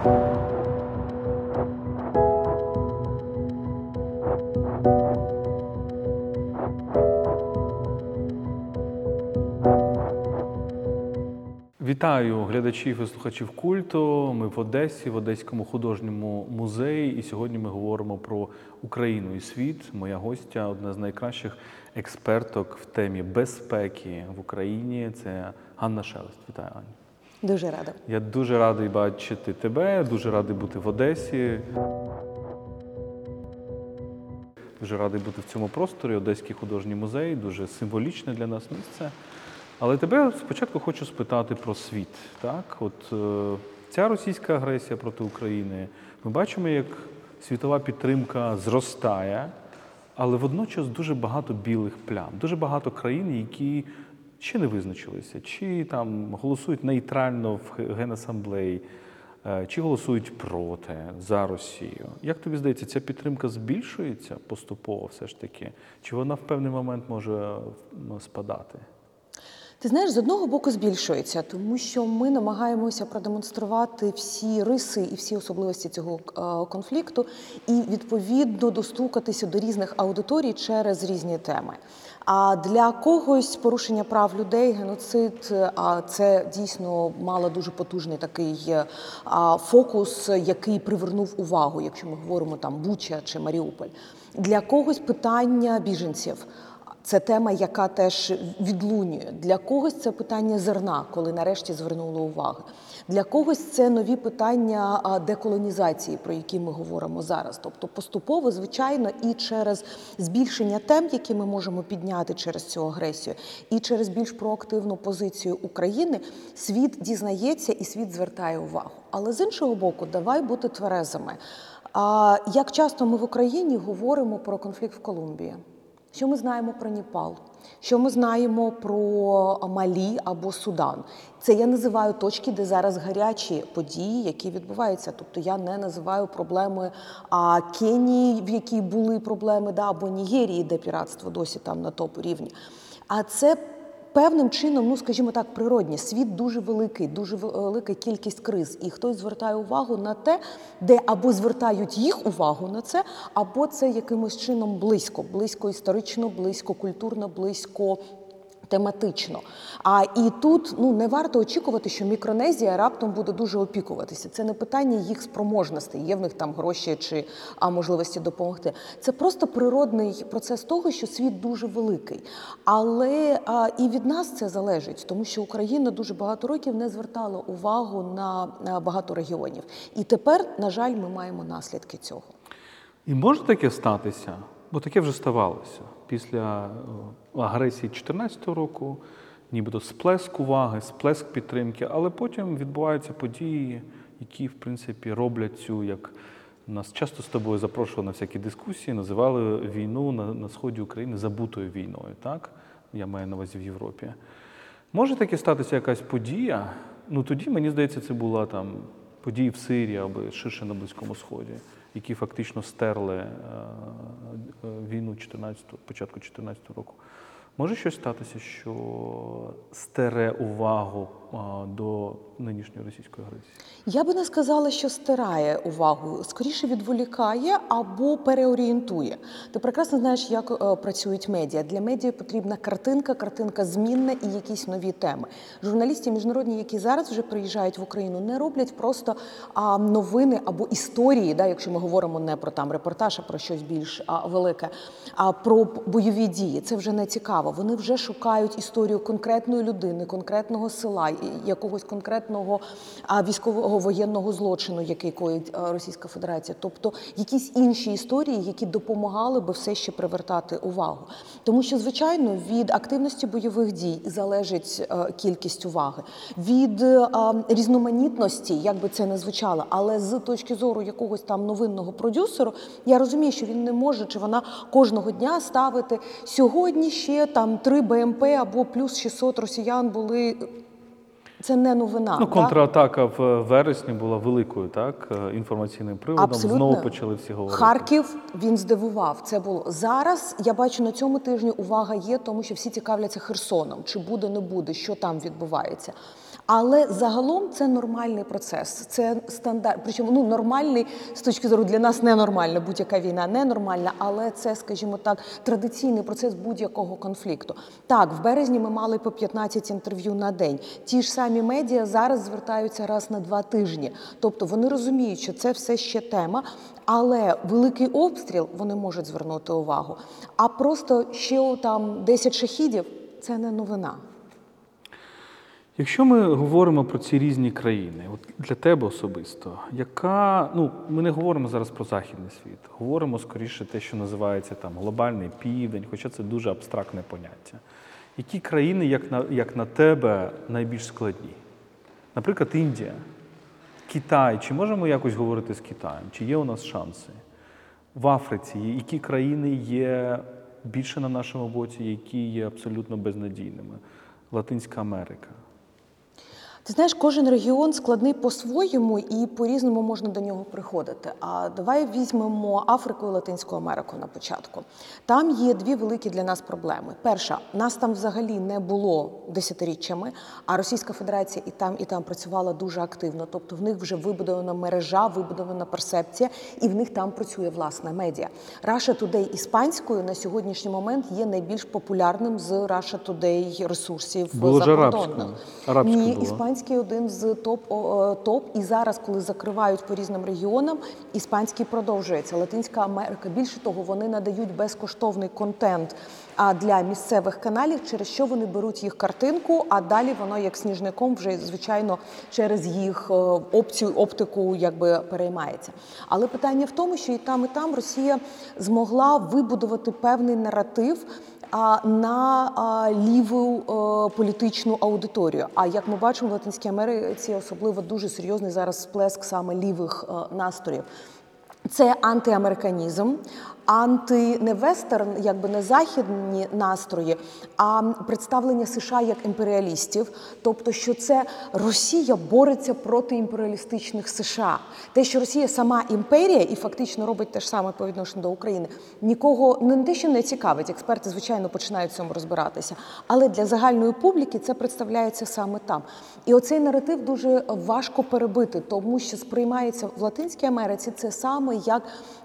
Вітаю глядачів і слухачів культу. Ми в Одесі, в Одеському художньому музеї. І сьогодні ми говоримо про Україну і світ. Моя гостя одна з найкращих експерток в темі безпеки в Україні. Це Ганна Шелест. Вітаю, Аня. Дуже рада. Я дуже радий бачити тебе, дуже радий бути в Одесі. Дуже радий бути в цьому просторі. Одеський художній музей, дуже символічне для нас місце. Але тебе спочатку хочу спитати про світ. Так, от е, ця російська агресія проти України. Ми бачимо, як світова підтримка зростає, але водночас дуже багато білих плям, дуже багато країн, які ще не визначилися, чи там голосують нейтрально в Генасамблеї, е, чи голосують проти за Росію. Як тобі здається, ця підтримка збільшується поступово, все ж таки, чи вона в певний момент може спадати? Ти знаєш, з одного боку збільшується, тому що ми намагаємося продемонструвати всі риси і всі особливості цього е, конфлікту, і відповідно достукатися до різних аудиторій через різні теми. А для когось порушення прав людей, геноцид, а це дійсно мало дуже потужний такий е, фокус, який привернув увагу, якщо ми говоримо там Буча чи Маріуполь. Для когось питання біженців. Це тема, яка теж відлунює. Для когось це питання зерна, коли нарешті звернули увагу. Для когось це нові питання деколонізації, про які ми говоримо зараз. Тобто поступово, звичайно, і через збільшення тем, які ми можемо підняти через цю агресію, і через більш проактивну позицію України, світ дізнається і світ звертає увагу. Але з іншого боку, давай бути тверезими. А як часто ми в Україні говоримо про конфлікт в Колумбії? Що ми знаємо про Непал? Що ми знаємо про Малі або Судан? Це я називаю точки, де зараз гарячі події, які відбуваються. Тобто я не називаю проблеми а, Кенії, в якій були проблеми, да, або Нігерії, де піратство досі там на топ рівні. А це певним чином, ну скажімо так, природні. Світ дуже великий, дуже велика кількість криз, і хтось звертає увагу на те, де або звертають їх увагу на це, або це якимось чином близько, близько історично, близько культурно, близько. Тематично. А і тут ну не варто очікувати, що Мікронезія раптом буде дуже опікуватися. Це не питання їх спроможностей, є в них там гроші чи а можливості допомогти. Це просто природний процес того, що світ дуже великий. Але а, і від нас це залежить, тому що Україна дуже багато років не звертала увагу на, на багато регіонів. І тепер, на жаль, ми маємо наслідки цього. І може таке статися, бо таке вже ставалося після е, агресії 2014 року, нібито сплеск уваги, сплеск підтримки, але потім відбуваються події, які, в принципі, роблять цю, як нас часто з тобою запрошували на всякі дискусії, називали війну на, на сході України забутою війною. Так? Я маю на увазі в Європі. Може таке статися якась подія? Ну тоді, мені здається, це була там події в Сирії або ширше на Близькому Сході, які фактично стерли е, е, війну 14, початку 2014 року. Може щось статися, що стере увагу до нинішньої російської агресії? Я би не сказала, що стирає увагу, скоріше відволікає або переорієнтує. Ти прекрасно знаєш, як е, працюють медіа. Для медіа потрібна картинка, картинка змінна і якісь нові теми. Журналісти міжнародні, які зараз вже приїжджають в Україну, не роблять просто новини або історії, да, якщо ми говоримо не про там репортаж, а про щось більш велике, а про бойові дії. Це вже не цікаво. Вони вже шукають історію конкретної людини, конкретного села, якогось конкретного військового воєнного злочину, який коїть Російська Федерація, тобто якісь інші історії, які допомагали би все ще привертати увагу. Тому що, звичайно, від активності бойових дій залежить кількість уваги, від різноманітності, як би це не звучало, але з точки зору якогось там новинного продюсеру, я розумію, що він не може чи вона кожного дня ставити сьогодні ще там три БМП або плюс 600 росіян були. Це не новина. Ну, так? контратака в вересні була великою, так, е, інформаційним приводом. Абсолютно. Знову почали всі говорити. Харків він здивував. Це було зараз. Я бачу на цьому тижні увага є, тому що всі цікавляться Херсоном. Чи буде, не буде, що там відбувається. Але загалом це нормальний процес. Це стандарт. Причому ну нормальний з точки зору для нас ненормальна. Будь-яка війна ненормальна, але це, скажімо так, традиційний процес будь-якого конфлікту. Так, в березні ми мали по 15 інтерв'ю на день. Ті ж самі медіа зараз звертаються раз на два тижні. Тобто вони розуміють, що це все ще тема, але великий обстріл вони можуть звернути увагу. А просто ще там 10 шахідів це не новина. Якщо ми говоримо про ці різні країни, от для тебе особисто, яка ну ми не говоримо зараз про західний світ, говоримо скоріше те, що називається там глобальний південь, хоча це дуже абстрактне поняття. Які країни, як на як на тебе, найбільш складні? Наприклад, Індія, Китай. Чи можемо якось говорити з Китаєм? Чи є у нас шанси? В Африці які країни є більше на нашому боці, які є абсолютно безнадійними? Латинська Америка. Ти знаєш, кожен регіон складний по-своєму і по-різному можна до нього приходити. А давай візьмемо Африку і Латинську Америку на початку. Там є дві великі для нас проблеми. Перша, нас там взагалі не було десятиріччями, а Російська Федерація і там, і там працювала дуже активно. Тобто в них вже вибудована мережа, вибудована персепція, і в них там працює власна медіа. Russia Today іспанською на сьогоднішній момент є найбільш популярним з Russia Today ресурсів Було закордонних. арабською. Арабською Ні, було. Іспанський один з топ топ. І зараз, коли закривають по різним регіонам, іспанський продовжується. Латинська Америка. Більше того, вони надають безкоштовний контент для місцевих каналів, через що вони беруть їх картинку, а далі воно як сніжником вже звичайно через їх е, опцію оптику якби переймається. Але питання в тому, що і там, і там Росія змогла вибудувати певний наратив на ліву е, політичну аудиторію. А як ми бачимо, в Латинській Америці особливо дуже серйозний зараз сплеск саме лівих е, настроїв. Це антиамериканізм, анти не вестерн, якби не західні настрої, а представлення США як імперіалістів. Тобто, що це Росія бореться проти імперіалістичних США. Те, що Росія сама імперія і фактично робить те ж саме по відношенню до України, нікого не те, що не цікавить. Експерти, звичайно, починають в цьому розбиратися. Але для загальної публіки це представляється саме там. І оцей наратив дуже важко перебити, тому що сприймається в Латинській Америці це саме як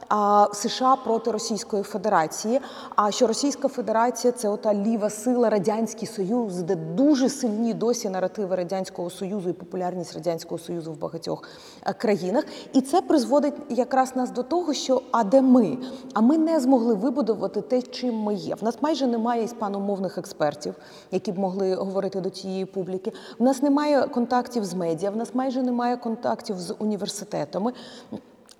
а, США проти Російської Федерації. А що Російська Федерація це ота ліва сила, радянський союз, де дуже сильні досі наративи радянського союзу і популярність радянського союзу в багатьох е, країнах. І це призводить якраз нас до того, що а де ми? А ми не змогли вибудувати те, чим ми є. В нас майже немає іспаномовних експертів, які б могли говорити до цієї публіки. В нас немає контактів з медіа, в нас майже немає контактів з університетами.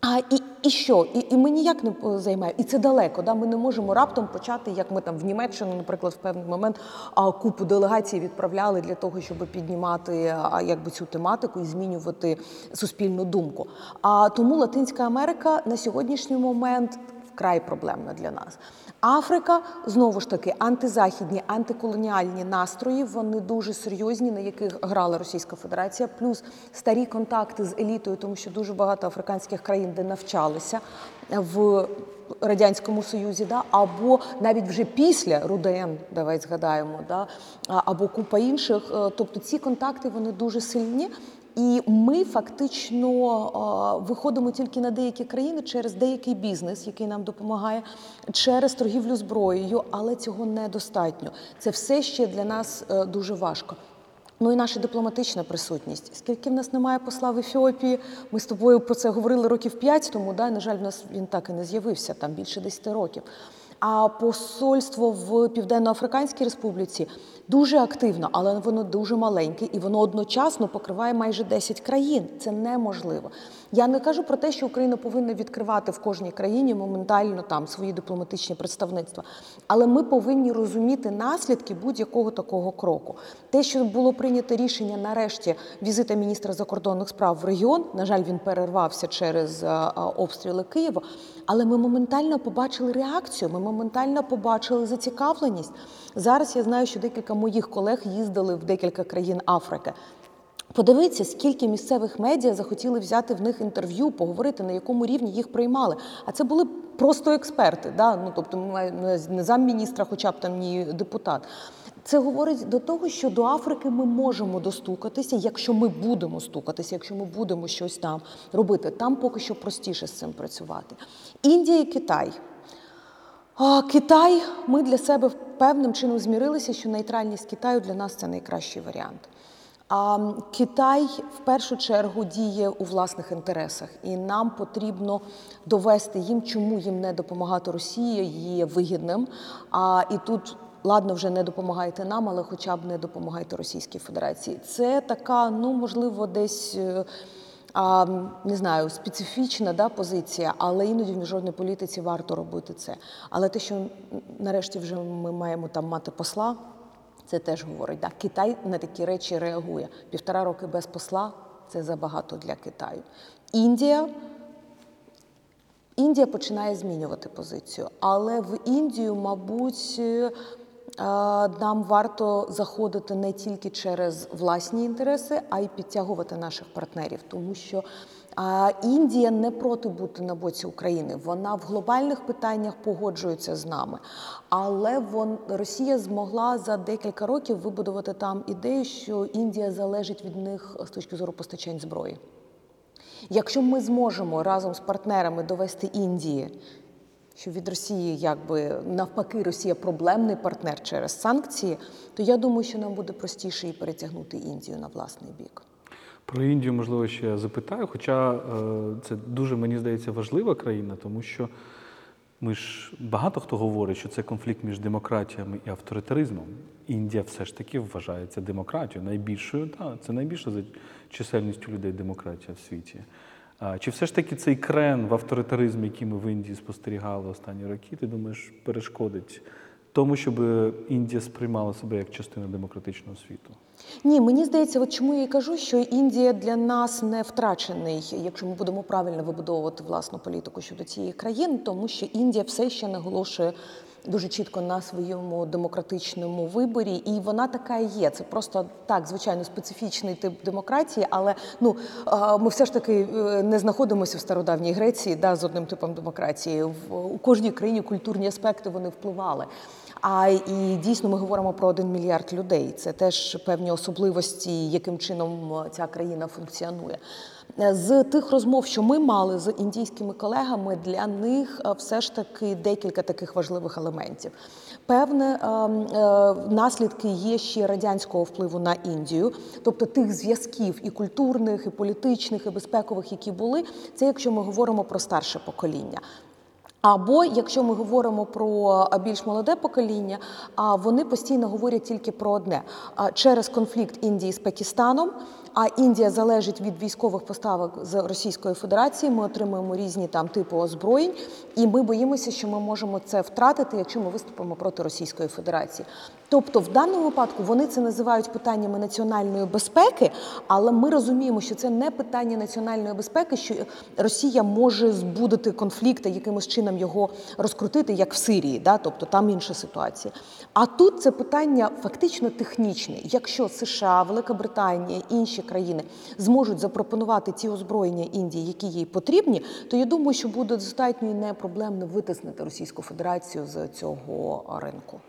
А і, і що? І, і ми ніяк не е, займаємо. І це далеко. Да? Ми не можемо раптом почати, як ми там в Німеччину, наприклад, в певний момент а, купу делегацій відправляли для того, щоб піднімати а, якби цю тематику і змінювати суспільну думку. А тому Латинська Америка на сьогоднішній момент вкрай проблемна для нас. Африка знову ж таки антизахідні, антиколоніальні настрої. Вони дуже серйозні, на яких грала Російська Федерація, плюс старі контакти з елітою, тому що дуже багато африканських країн, де навчалися в радянському союзі, да або навіть вже після РУДН, давай згадаємо, да або купа інших. Е, Тобто ці контакти вони дуже сильні. І ми фактично виходимо тільки на деякі країни через деякий бізнес, який нам допомагає, через торгівлю зброєю, але цього недостатньо. Це все ще для нас е, дуже важко. Ну і наша дипломатична присутність. Скільки в нас немає посла в Ефіопії? Ми з тобою про це говорили років п'ять тому. Да? На жаль, в нас він так і не з'явився там більше 10 років. А посольство в Південно-Африканській Республіці дуже активно, але воно дуже маленьке, і воно одночасно покриває майже 10 країн. Це неможливо. Я не кажу про те, що Україна повинна відкривати в кожній країні моментально там свої дипломатичні представництва, але ми повинні розуміти наслідки будь-якого такого кроку. Те, що було прийнято рішення нарешті візита міністра закордонних справ в регіон. На жаль, він перервався через е, е, обстріли Києва. Але ми моментально побачили реакцію. Ми моментально побачили зацікавленість. Зараз я знаю, що декілька моїх колег їздили в декілька країн Африки. Подивіться, скільки місцевих медіа захотіли взяти в них інтерв'ю, поговорити, на якому рівні їх приймали. А це були просто експерти. Да? Ну, тобто не замміністра, хоча б там ні депутат. Це говорить до того, що до Африки ми можемо достукатися, якщо ми будемо стукатися, якщо ми будемо щось там робити. Там поки що простіше з цим працювати. Індія і Китай. Китай, ми для себе певним чином змірилися, що нейтральність Китаю для нас це найкращий варіант. А Китай в першу чергу діє у власних інтересах, і нам потрібно довести їм, чому їм не допомагати Росії є вигідним. А і тут ладно, вже не допомагайте нам, але хоча б не допомагайте Російській Федерації. Це така, ну можливо, десь. А, не знаю, специфічна да, позиція, але іноді в міжнародній політиці варто робити це. Але те, що нарешті вже ми маємо там мати посла, це теж говорить. Да, Китай на такі речі реагує. Півтора роки без посла це забагато для Китаю. Індія. Індія починає змінювати позицію, але в Індію, мабуть, нам варто заходити не тільки через власні інтереси, а й підтягувати наших партнерів, тому що Індія не проти бути на боці України. Вона в глобальних питаннях погоджується з нами. Але вон, Росія змогла за декілька років вибудувати там ідею, що Індія залежить від них з точки зору постачань зброї. Якщо ми зможемо разом з партнерами довести Індії, що від Росії, якби навпаки, Росія проблемний партнер через санкції, то я думаю, що нам буде простіше і перетягнути Індію на власний бік. Про Індію, можливо, ще запитаю, хоча е, це дуже, мені здається, важлива країна, тому що ми ж багато хто говорить, що це конфлікт між демократіями і авторитаризмом. Індія все ж таки вважається демократією, найбільшою, та, це найбільша за чисельністю людей демократія в світі. Чи все ж таки цей крен в авторитаризм, який ми в Індії спостерігали останні роки, ти думаєш, перешкодить тому, щоб Індія сприймала себе як частину демократичного світу? Ні, мені здається, от чому я і кажу, що Індія для нас не втрачений, якщо ми будемо правильно вибудовувати власну політику щодо цієї країни, тому що Індія все ще наголошує дуже чітко на своєму демократичному виборі, і вона така є. Це просто так, звичайно, специфічний тип демократії, але ну ми все ж таки е, не знаходимося в стародавній Греції, да, з одним типом демократії. В у кожній країні культурні аспекти вони впливали. А і дійсно ми говоримо про один мільярд людей. Це теж певні особливості, яким чином ця країна функціонує. З тих розмов, що ми мали з індійськими колегами, для них е, все ж таки декілька таких важливих елементів. Певне е, е, наслідки є ще радянського впливу на Індію, тобто тих зв'язків і культурних, і політичних, і безпекових, які були. Це якщо ми говоримо про старше покоління. Або якщо ми говоримо про більш молоде покоління, а вони постійно говорять тільки про одне через конфлікт Індії з Пакистаном. А Індія залежить від військових поставок з Російської Федерації. Ми отримуємо різні там типи озброєнь, і ми боїмося, що ми можемо це втратити, якщо ми виступимо проти Російської Федерації. Тобто, в даному випадку вони це називають питаннями національної безпеки, але ми розуміємо, що це не питання національної безпеки, що Росія може збудити конфлікт, якимось чином його розкрутити, як в Сирії, да? тобто там інша ситуація. А тут це питання фактично технічне. Якщо США, Велика Британія, інші країни зможуть запропонувати ті озброєння Індії, які їй потрібні, то я думаю, що буде достатньо і не проблемно витиснити Російську Федерацію з цього ринку.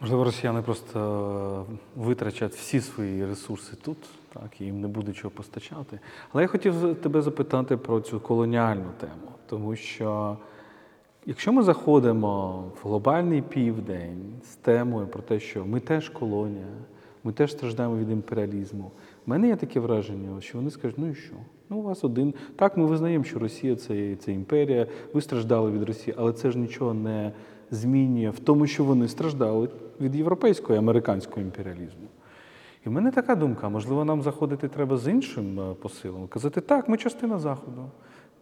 Можливо, росіяни просто е, витрачать всі свої ресурси тут, так, і їм не буде чого постачати. Але я хотів тебе запитати про цю колоніальну тему, тому що якщо ми заходимо в глобальний південь з темою про те, що ми теж колонія, ми теж страждаємо від імперіалізму, в мене є таке враження, що вони скажуть, ну і що? Ну, у вас один. Так, ми визнаємо, що Росія це, це імперія, ви страждали від Росії, але це ж нічого не змінює в тому, що вони страждали від європейського і американського імперіалізму. І в мене така думка: можливо, нам заходити треба з іншим е, посилом. Казати, так, ми частина Заходу.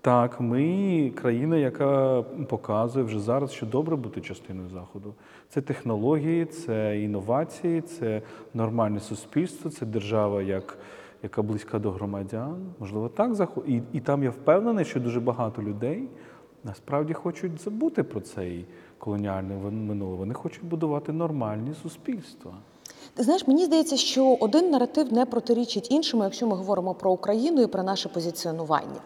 Так, ми країна, яка показує вже зараз, що добре бути частиною Заходу. Це технології, це інновації, це нормальне суспільство, це держава, як, яка близька до громадян. Можливо, так заход... і, і там я впевнений, що дуже багато людей насправді хочуть забути про цей колоніальний минуле. Вони хочуть будувати нормальні суспільства. Ти знаєш, мені здається, що один наратив не протирічить іншому, якщо ми говоримо про Україну і про наше позиціонування.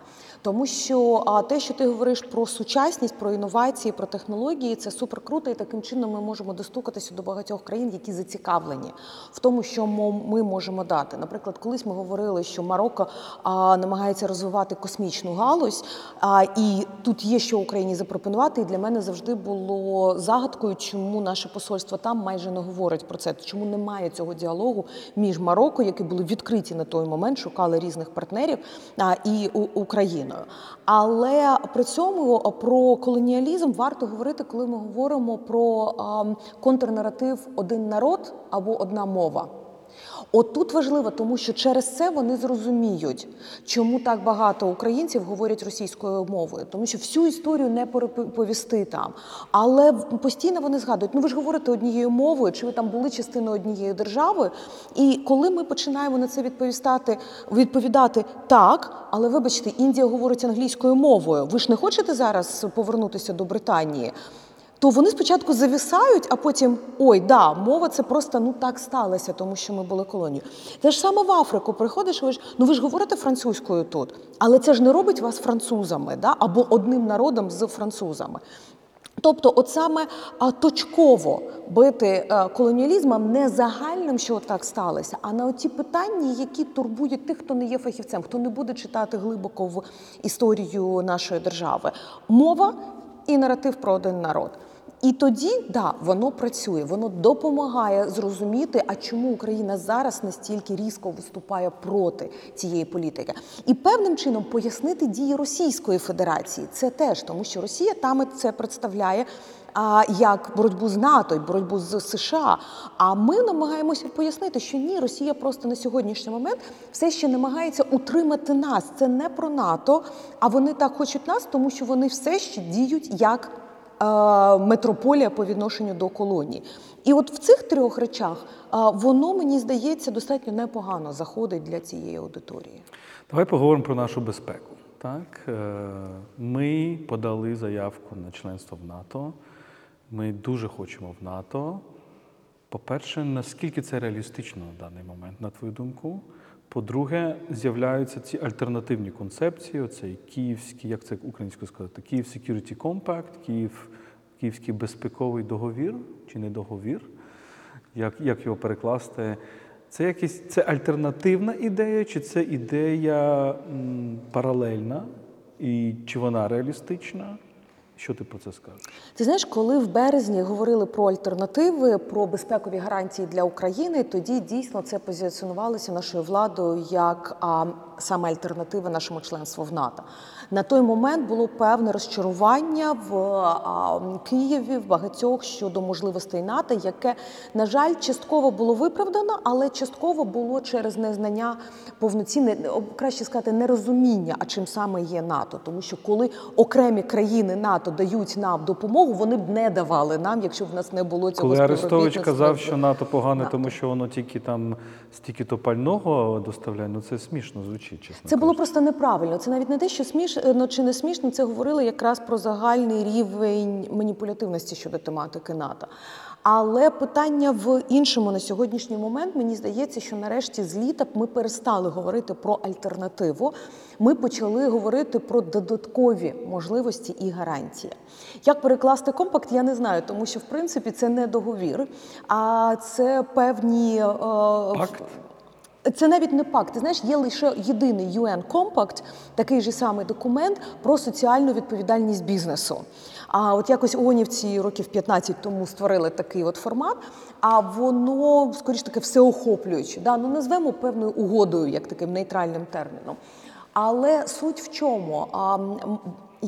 Тому що а, те, що ти говориш про сучасність, про інновації, про технології, це супер круто, і таким чином ми можемо достукатися до багатьох країн, які зацікавлені в тому, що ми можемо дати. Наприклад, колись ми говорили, що Марокко а, намагається розвивати космічну галузь, а, і тут є що Україні запропонувати. І для мене завжди було загадкою, чому наше посольство там майже не говорить про це, чому немає цього діалогу між Марокко, які були відкриті на той момент, шукали різних партнерів, а, і У- Україною. Але при цьому про колоніалізм варто говорити, коли ми говоримо про контрнаратив один народ або одна мова. От тут важливо, тому що через це вони зрозуміють, чому так багато українців говорять російською мовою, тому що всю історію не переповісти там. Але постійно вони згадують: ну ви ж говорите однією мовою, чи ви там були частиною однієї держави. І коли ми починаємо на це відповістати, відповідати так, але вибачте, Індія говорить англійською мовою. Ви ж не хочете зараз повернутися до Британії? То вони спочатку завісають, а потім ой, да, мова це просто ну так сталося, тому що ми були колонією. Те ж саме в Африку приходиш, ви ж ну ви ж говорите французькою тут, але це ж не робить вас французами, да? або одним народом з французами. Тобто, от саме точково бити е, колоніалізмом не загальним, що так сталося, а на ті питання, які турбують тих, хто не є фахівцем, хто не буде читати глибоко в історію нашої держави. Мова і наратив про один народ. І тоді, да, воно працює, воно допомагає зрозуміти, а чому Україна зараз настільки різко виступає проти цієї політики, і певним чином пояснити дії Російської Федерації. Це теж тому, що Росія там це представляє. А як боротьбу з НАТО і боротьбу з США. А ми намагаємося пояснити, що ні, Росія просто на сьогоднішній момент все ще намагається утримати нас. Це не про НАТО, а вони так хочуть нас, тому що вони все ще діють як е, метрополія по відношенню до колонії. І от в цих трьох речах е, воно мені здається достатньо непогано заходить для цієї аудиторії. Давай поговоримо про нашу безпеку. Так, е, ми подали заявку на членство в НАТО. Ми дуже хочемо в НАТО. По-перше, наскільки це реалістично на даний момент, на твою думку? По-друге, з'являються ці альтернативні концепції: оцей київський, як це українською сказати, Київ Security Compact, Київ, Київський безпековий договір чи не договір, як, як його перекласти. Це якісь це альтернативна ідея, чи це ідея м, паралельна, і чи вона реалістична? Що ти про це скажеш? Ти знаєш, коли в березні говорили про альтернативи, про безпекові гарантії для України, тоді дійсно це позиціонувалося нашою владою як а, саме альтернатива нашому членству в НАТО. На той момент було певне розчарування в Києві в багатьох щодо можливостей НАТО, яке, на жаль, частково було виправдано, але частково було через незнання повноцінне, краще сказати, нерозуміння, а чим саме є НАТО. Тому що коли окремі країни НАТО дають нам допомогу, вони б не давали нам, якщо б в нас не було цього Коли Арестович казав, що НАТО погане, НАТО. тому що воно тільки там стільки то пального доставляє, ну це смішно звучить, чесно. Це було просто неправильно. Це навіть не те, що смішно чи не смішно. Це говорили якраз про загальний рівень маніпулятивності щодо тематики НАТО. Але питання в іншому на сьогоднішній момент мені здається, що нарешті з літа ми перестали говорити про альтернативу. Ми почали говорити про додаткові можливості і гарантії. Як перекласти компакт, я не знаю, тому що в принципі це не договір, а це певні е, Пакт? Це навіть не пакт. Ти знаєш, є лише єдиний UN Compact, такий же самий документ про соціальну відповідальність бізнесу. А от якось ООНівці років 15 тому створили такий от формат. А воно скоріш таки всеохоплююче. Да? Ну назвемо певною угодою, як таким нейтральним терміном. Але суть в чому? А,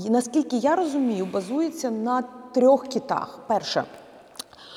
наскільки я розумію, базується на трьох китах. Перше.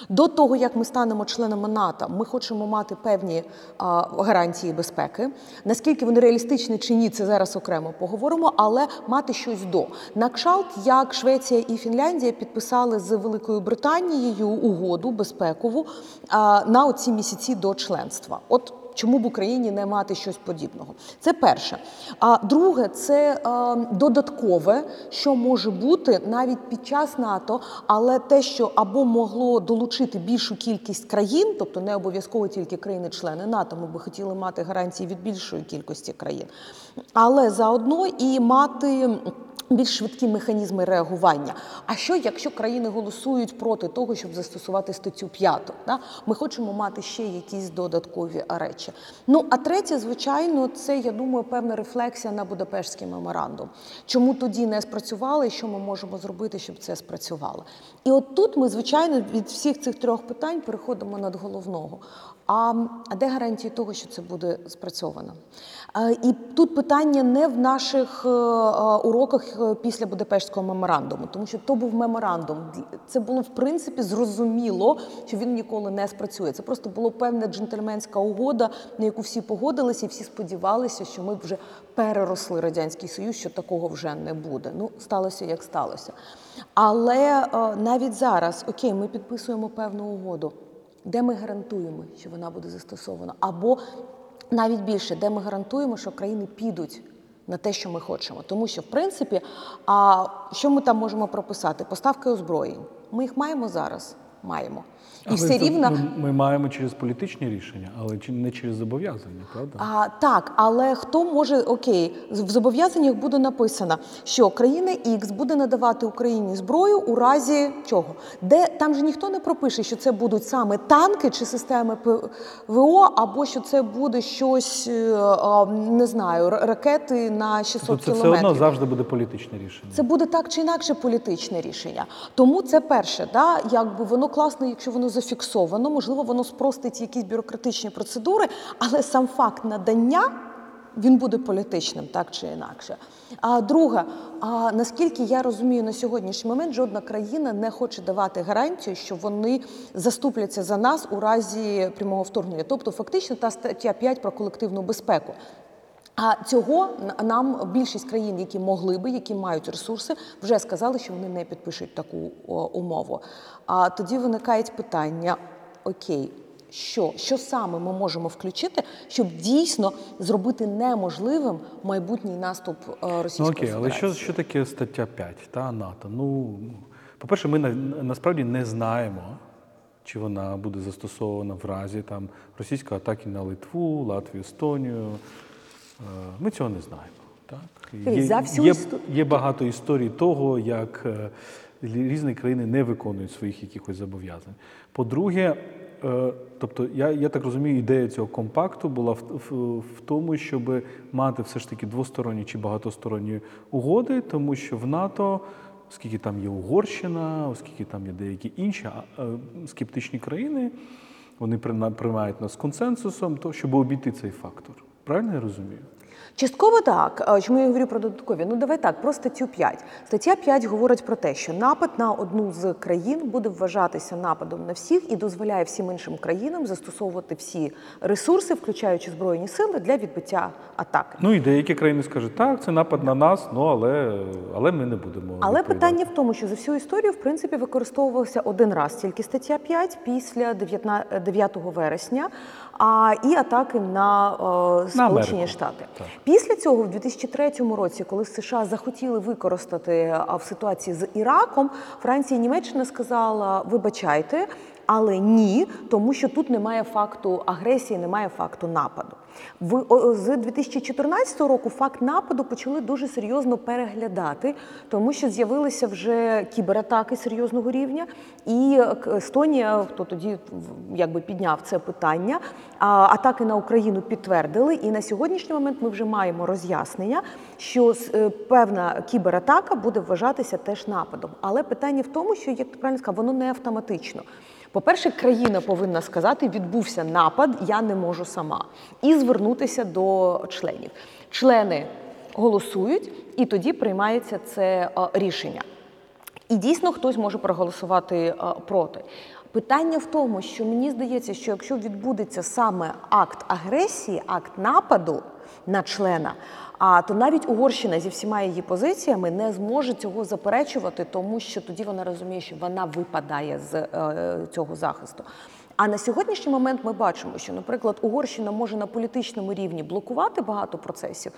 До того, як ми станемо членами НАТО, ми хочемо мати певні а, гарантії безпеки. Наскільки вони реалістичні чи ні, це зараз окремо поговоримо, але мати щось до. На кшалт, як Швеція і Фінляндія підписали з Великою Британією угоду безпекову а, на оці місяці до членства. От чому б Україні не мати щось подібного? Це перше. А друге, це е, додаткове, що може бути навіть під час НАТО, але те, що або могло долучити більшу кількість країн, тобто не обов'язково тільки країни-члени НАТО, ми би хотіли мати гарантії від більшої кількості країн, але заодно і мати. Більш швидкі механізми реагування. А що, якщо країни голосують проти того, щоб застосувати статтю 5? Да? Ми хочемо мати ще якісь додаткові речі. Ну а третє, звичайно, це я думаю, певна рефлексія на Будапештський меморандум. Чому тоді не спрацювали, і що ми можемо зробити, щоб це спрацювало? І от тут ми, звичайно, від всіх цих трьох питань переходимо над головного. А, де гарантії того, що це буде спрацьовано? І тут питання не в наших е, е, уроках е, після Будапештського меморандуму, тому що то був меморандум. Це було в принципі зрозуміло, що він ніколи не спрацює. Це просто була певна джентльменська угода, на яку всі погодилися, і всі сподівалися, що ми вже переросли радянський союз, що такого вже не буде. Ну сталося як сталося. Але навіть зараз, окей, ми підписуємо певну угоду де ми гарантуємо, що вона буде застосована, або навіть більше, де ми гарантуємо, що країни підуть на те, що ми хочемо. Тому що, в принципі, а що ми там можемо прописати? Поставки озброєнь. Ми їх маємо зараз. Маємо. І Але все рівно. ми, ми маємо через політичні рішення, але не через зобов'язання, правда? А, так, але хто може окей, в зобов'язаннях буде написано, що країна X буде надавати Україні зброю у разі чого? Де там же ніхто не пропише, що це будуть саме танки чи системи ПВО, або що це буде щось е, не знаю, ракети на 600 Тобто це все одно завжди буде політичне рішення. Це буде так чи інакше політичне рішення. Тому це перше, да, якби воно класно, якщо воно зафіксовано, можливо, воно спростить якісь бюрократичні процедури, але сам факт надання. Він буде політичним, так чи інакше. А друге, а наскільки я розумію, на сьогоднішній момент жодна країна не хоче давати гарантію, що вони заступляться за нас у разі прямого вторгнення. Тобто, фактично, та стаття 5 про колективну безпеку. А цього нам більшість країн, які могли би, які мають ресурси, вже сказали, що вони не підпишуть таку умову. А тоді виникають питання: окей, що, що саме ми можемо включити, щоб дійсно зробити неможливим майбутній наступ е, Ну Російської окей, але що, що таке стаття 5 та НАТО? Ну, по-перше, ми на, насправді не знаємо, чи вона буде застосована в разі там російської атаки на Литву, Латвію, Естонію. Е, Ми цього не знаємо. Так? Дивись, за всю є, істо- є багато історій того, як е, різні країни не виконують своїх якихось зобов'язань. По-друге, е, тобто, я, я так розумію, ідея цього компакту була в, в, в тому, щоб мати все ж таки двосторонні чи багатосторонні угоди, тому що в НАТО, оскільки там є Угорщина, оскільки там є деякі інші скептичні країни, вони прийма- приймають нас консенсусом, то щоб обійти цей фактор. Правильно я розумію? Частково так. Чому я говорю про додаткові? Ну давай так, про статтю 5. Стаття 5 говорить про те, що напад на одну з країн буде вважатися нападом на всіх і дозволяє всім іншим країнам застосовувати всі ресурси, включаючи збройні сили, для відбиття атаки. Ну і деякі країни скажуть, так, це напад на нас, ну але, але ми не будемо. Але відповідати. питання в тому, що за всю історію в принципі використовувалася один раз тільки стаття 5 після 19 9 вересня, а і атаки на е, Сполучені на Штати. Так. Після цього, в 2003 році, коли США захотіли використати в ситуації з Іраком, Франція і Німеччина сказала: вибачайте. Але ні, тому що тут немає факту агресії, немає факту нападу. В з 2014 року факт нападу почали дуже серйозно переглядати, тому що з'явилися вже кібератаки серйозного рівня, і е, Естонія, хто тоді якби підняв це питання, атаки на Україну підтвердили. І на сьогоднішній момент ми вже маємо роз'яснення, що е, певна кібератака буде вважатися теж нападом. Але питання в тому, що як ти правильно сказав, воно не автоматично. По-перше, країна повинна сказати, відбувся напад, я не можу сама, і звернутися до членів. Члени голосують, і тоді приймається це е, рішення. І дійсно хтось може проголосувати е, проти. Питання в тому, що мені здається, що якщо відбудеться саме акт агресії, акт нападу на члена, а то навіть Угорщина зі всіма її позиціями не зможе цього заперечувати, тому що тоді вона розуміє, що вона випадає з е, цього захисту. А на сьогоднішній момент ми бачимо, що, наприклад, Угорщина може на політичному рівні блокувати багато процесів,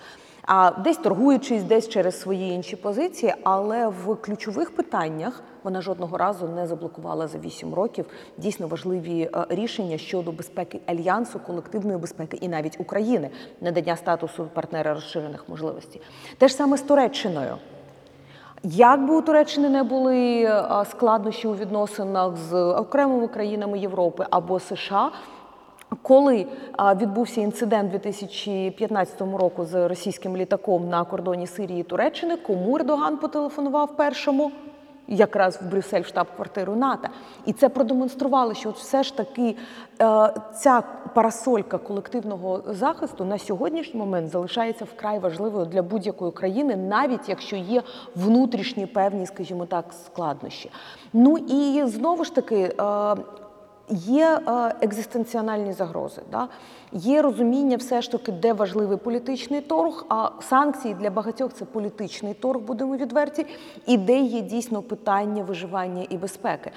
а десь торгуючись, десь через свої інші позиції, але в ключових питаннях вона жодного разу не заблокувала за 8 років дійсно важливі е, рішення щодо безпеки альянсу, колективної безпеки і навіть України, надання статусу партнера розширених можливостей. Те ж саме з Туреччиною. Як би у Туреччини не були е, складнощі у відносинах з окремими країнами Європи або США, коли відбувся інцидент 2015 року з російським літаком на кордоні Сирії і Туреччини, кому Ердоган потелефонував першому? Якраз в Брюссель, в штаб-квартиру НАТО. І це продемонструвало, що от все ж таки е, ця парасолька колективного захисту на сьогоднішній момент залишається вкрай важливою для будь-якої країни, навіть якщо є внутрішні певні, скажімо так, складнощі. Ну і знову ж таки. Є е, екзистенціональні загрози, да? є розуміння, все ж таки, де важливий політичний торг, а санкції для багатьох це політичний торг, будемо відверті, і де є дійсно питання виживання і безпеки,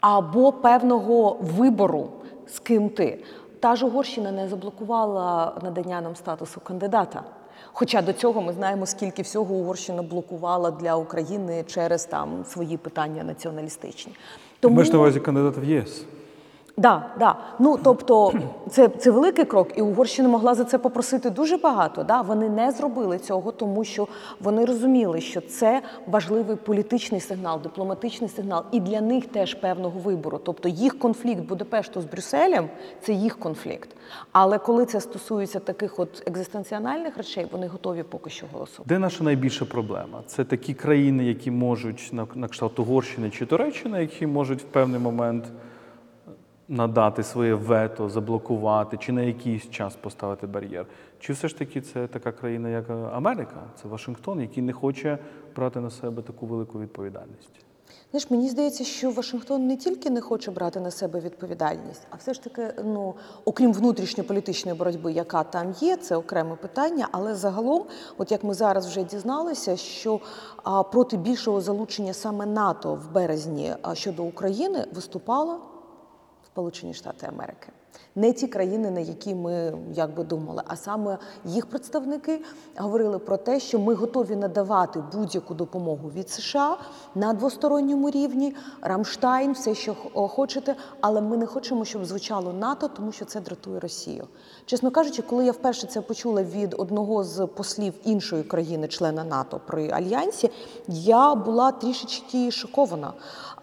або певного вибору, з ким ти. Та ж Угорщина не заблокувала надання нам статусу кандидата. Хоча до цього ми знаємо, скільки всього Угорщина блокувала для України через там свої питання націоналістичні. Ми ж на увазі кандидата в ЄС. Да, да. Ну тобто, це, це великий крок, і Угорщина могла за це попросити дуже багато. Да? Вони не зробили цього, тому що вони розуміли, що це важливий політичний сигнал, дипломатичний сигнал, і для них теж певного вибору. Тобто їх конфлікт Будапешту з Брюсселем це їх конфлікт. Але коли це стосується таких от екзистенціональних речей, вони готові поки що голосувати. Де наша найбільша проблема? Це такі країни, які можуть на, на кшталт Угорщини чи Туреччини, які можуть в певний момент надати своє вето, заблокувати чи на якийсь час поставити бар'єр. Чи все ж таки це така країна, як Америка, це Вашингтон, який не хоче брати на себе таку велику відповідальність? Знаєш, мені здається, що Вашингтон не тільки не хоче брати на себе відповідальність, а все ж таки, ну окрім внутрішньополітичної боротьби, яка там є, це окреме питання. Але загалом, от як ми зараз вже дізналися, що а, проти більшого залучення саме НАТО в березні а, щодо України виступала Сполучені Штати Америки. Не ті країни, на які ми як би думали, а саме їх представники говорили про те, що ми готові надавати будь-яку допомогу від США на двосторонньому рівні, Рамштайн, все, що хочете, але ми не хочемо, щоб звучало НАТО, тому що це дратує Росію. Чесно кажучи, коли я вперше це почула від одного з послів іншої країни, члена НАТО при альянсі, я була трішечки шокована,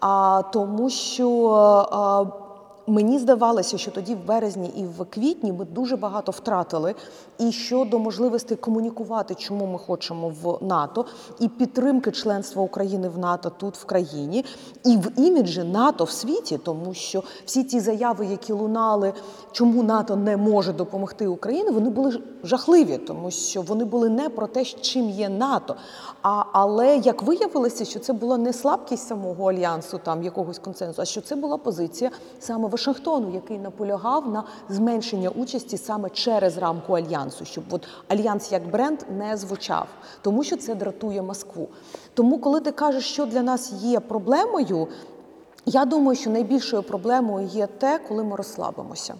а, тому що. Мені здавалося, що тоді в березні і в квітні ми дуже багато втратили і щодо можливості комунікувати, чому ми хочемо в НАТО, і підтримки членства України в НАТО тут в країні, і в іміджі НАТО в світі, тому що всі ті заяви, які лунали, чому НАТО не може допомогти Україні, вони були жахливі, тому що вони були не про те, чим є НАТО. А але як виявилося, що це була не слабкість самого альянсу, там якогось консенсусу, а що це була позиція саме Вашингтону, який наполягав на зменшення участі саме через рамку альянсу, щоб от альянс як бренд не звучав, тому що це дратує Москву. Тому, коли ти кажеш, що для нас є проблемою. Я думаю, що найбільшою проблемою є те, коли ми розслабимося.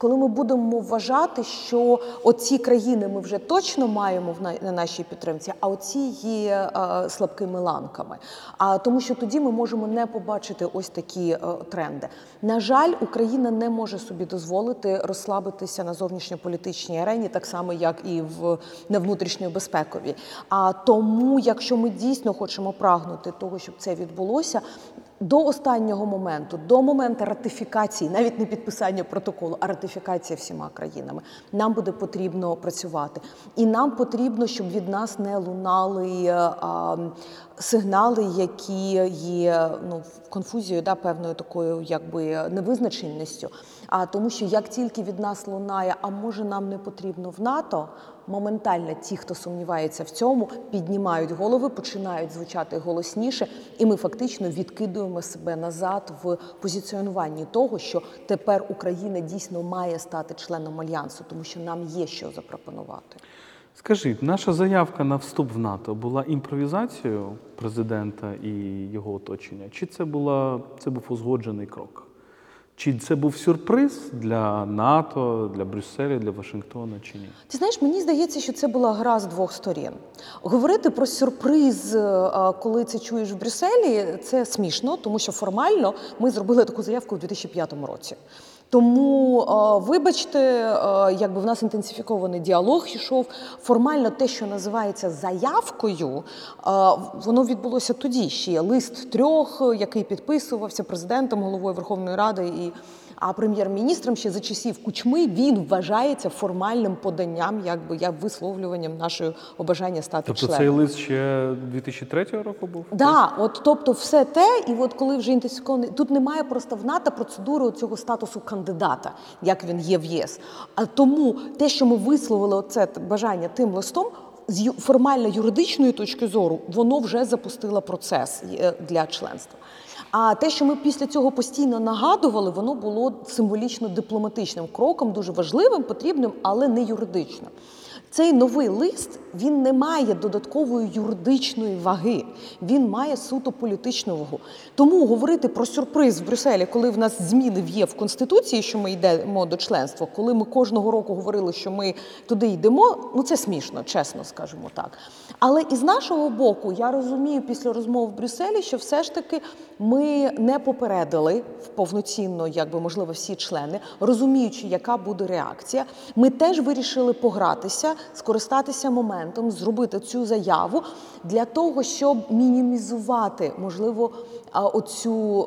Коли ми будемо вважати, що оці країни ми вже точно маємо на- на нашій підтримці, а оці є е, слабкими ланками. А тому, що тоді ми можемо не побачити ось такі е, тренди. На жаль, Україна не може собі дозволити розслабитися на зовнішньополітичній арені, так само як і в на внутрішньобезпековій. А тому, якщо ми дійсно хочемо прагнути того, щоб це відбулося. До останнього моменту, до моменту ратифікації, навіть не підписання протоколу, а ратифікація всіма країнами, нам буде потрібно працювати. І нам потрібно, щоб від нас не лунали е, а, сигнали, які є ну, конфузією, да, певною такою якби невизначеністю. А тому, що як тільки від нас лунає, а може нам не потрібно в НАТО, моментально ті, хто сумнівається в цьому, піднімають голови, починають звучати голосніше, і ми фактично відкидуємо себе назад в позиціонуванні того, що тепер Україна дійсно має стати членом альянсу, тому що нам є що запропонувати. Скажіть, наша заявка на вступ в НАТО була імпровізацією президента і його оточення, чи це була це був узгоджений крок? Чи це був сюрприз для НАТО, для Брюсселя, для Вашингтона, чи ні? Ти знаєш, мені здається, що це була гра з двох сторін. Говорити про сюрприз, е, коли це чуєш в Брюсселі, це смішно, тому що формально ми зробили таку заявку у 2005 році. Тому, е, вибачте, е, якби в нас інтенсифікований діалог йшов. Формально те, що називається заявкою, е, воно відбулося тоді. Ще лист трьох, який підписувався президентом, головою Верховної Ради і а прем'єр-міністром ще за часів кучми він вважається формальним поданням, якби як висловлюванням нашого бажання стати Тобто членом. цей лист ще 2003 року був? Да, от тобто, все те, і от коли вже інтенсифікований, тут немає просто в НАТО процедури цього статусу кандидата, як він є в ЄС. А тому те, що ми висловили оце бажання тим листом. З формально юридичної точки зору воно вже запустило процес е, для членства. А те, що ми після цього постійно нагадували, воно було символічно дипломатичним кроком, дуже важливим, потрібним, але не юридичним. Цей новий лист він не має додаткової юридичної ваги, він має суто політичну вагу. Тому говорити про сюрприз в Брюсселі, коли в нас зміни є в конституції, що ми йдемо до членства, коли ми кожного року говорили, що ми туди йдемо, ну це смішно, чесно скажемо так. Але із нашого боку, я розумію після розмов в Брюсселі, що все ж таки ми не попередили в повноцінно, якби можливо, всі члени, розуміючи, яка буде реакція. Ми теж вирішили погратися, скористатися моментом, зробити цю заяву для того, щоб мінімізувати, можливо, оцю.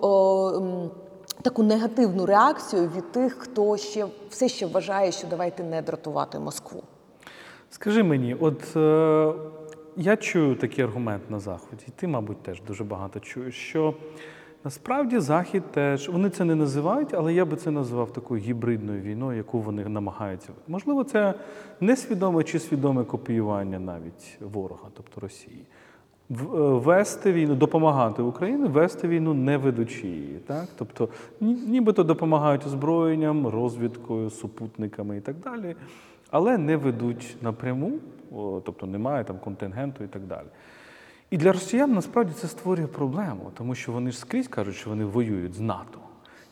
Таку негативну реакцію від тих, хто ще все ще вважає, що давайте не дратувати Москву. Скажи мені, от е, я чую такий аргумент на Заході, і ти, мабуть, теж дуже багато чуєш, що насправді Захід теж, вони це не називають, але я би це назвав такою гібридною війною, яку вони намагаються. Можливо, це несвідоме чи свідоме копіювання навіть ворога, тобто Росії. Е, Вести війну, допомагати Україні, вести війну, не ведучи її. Так? Тобто, нібито допомагають озброєнням, розвідкою, супутниками і так далі, але не ведуть напряму, тобто немає там контингенту і так далі. І для росіян насправді це створює проблему, тому що вони ж скрізь кажуть, що вони воюють з НАТО.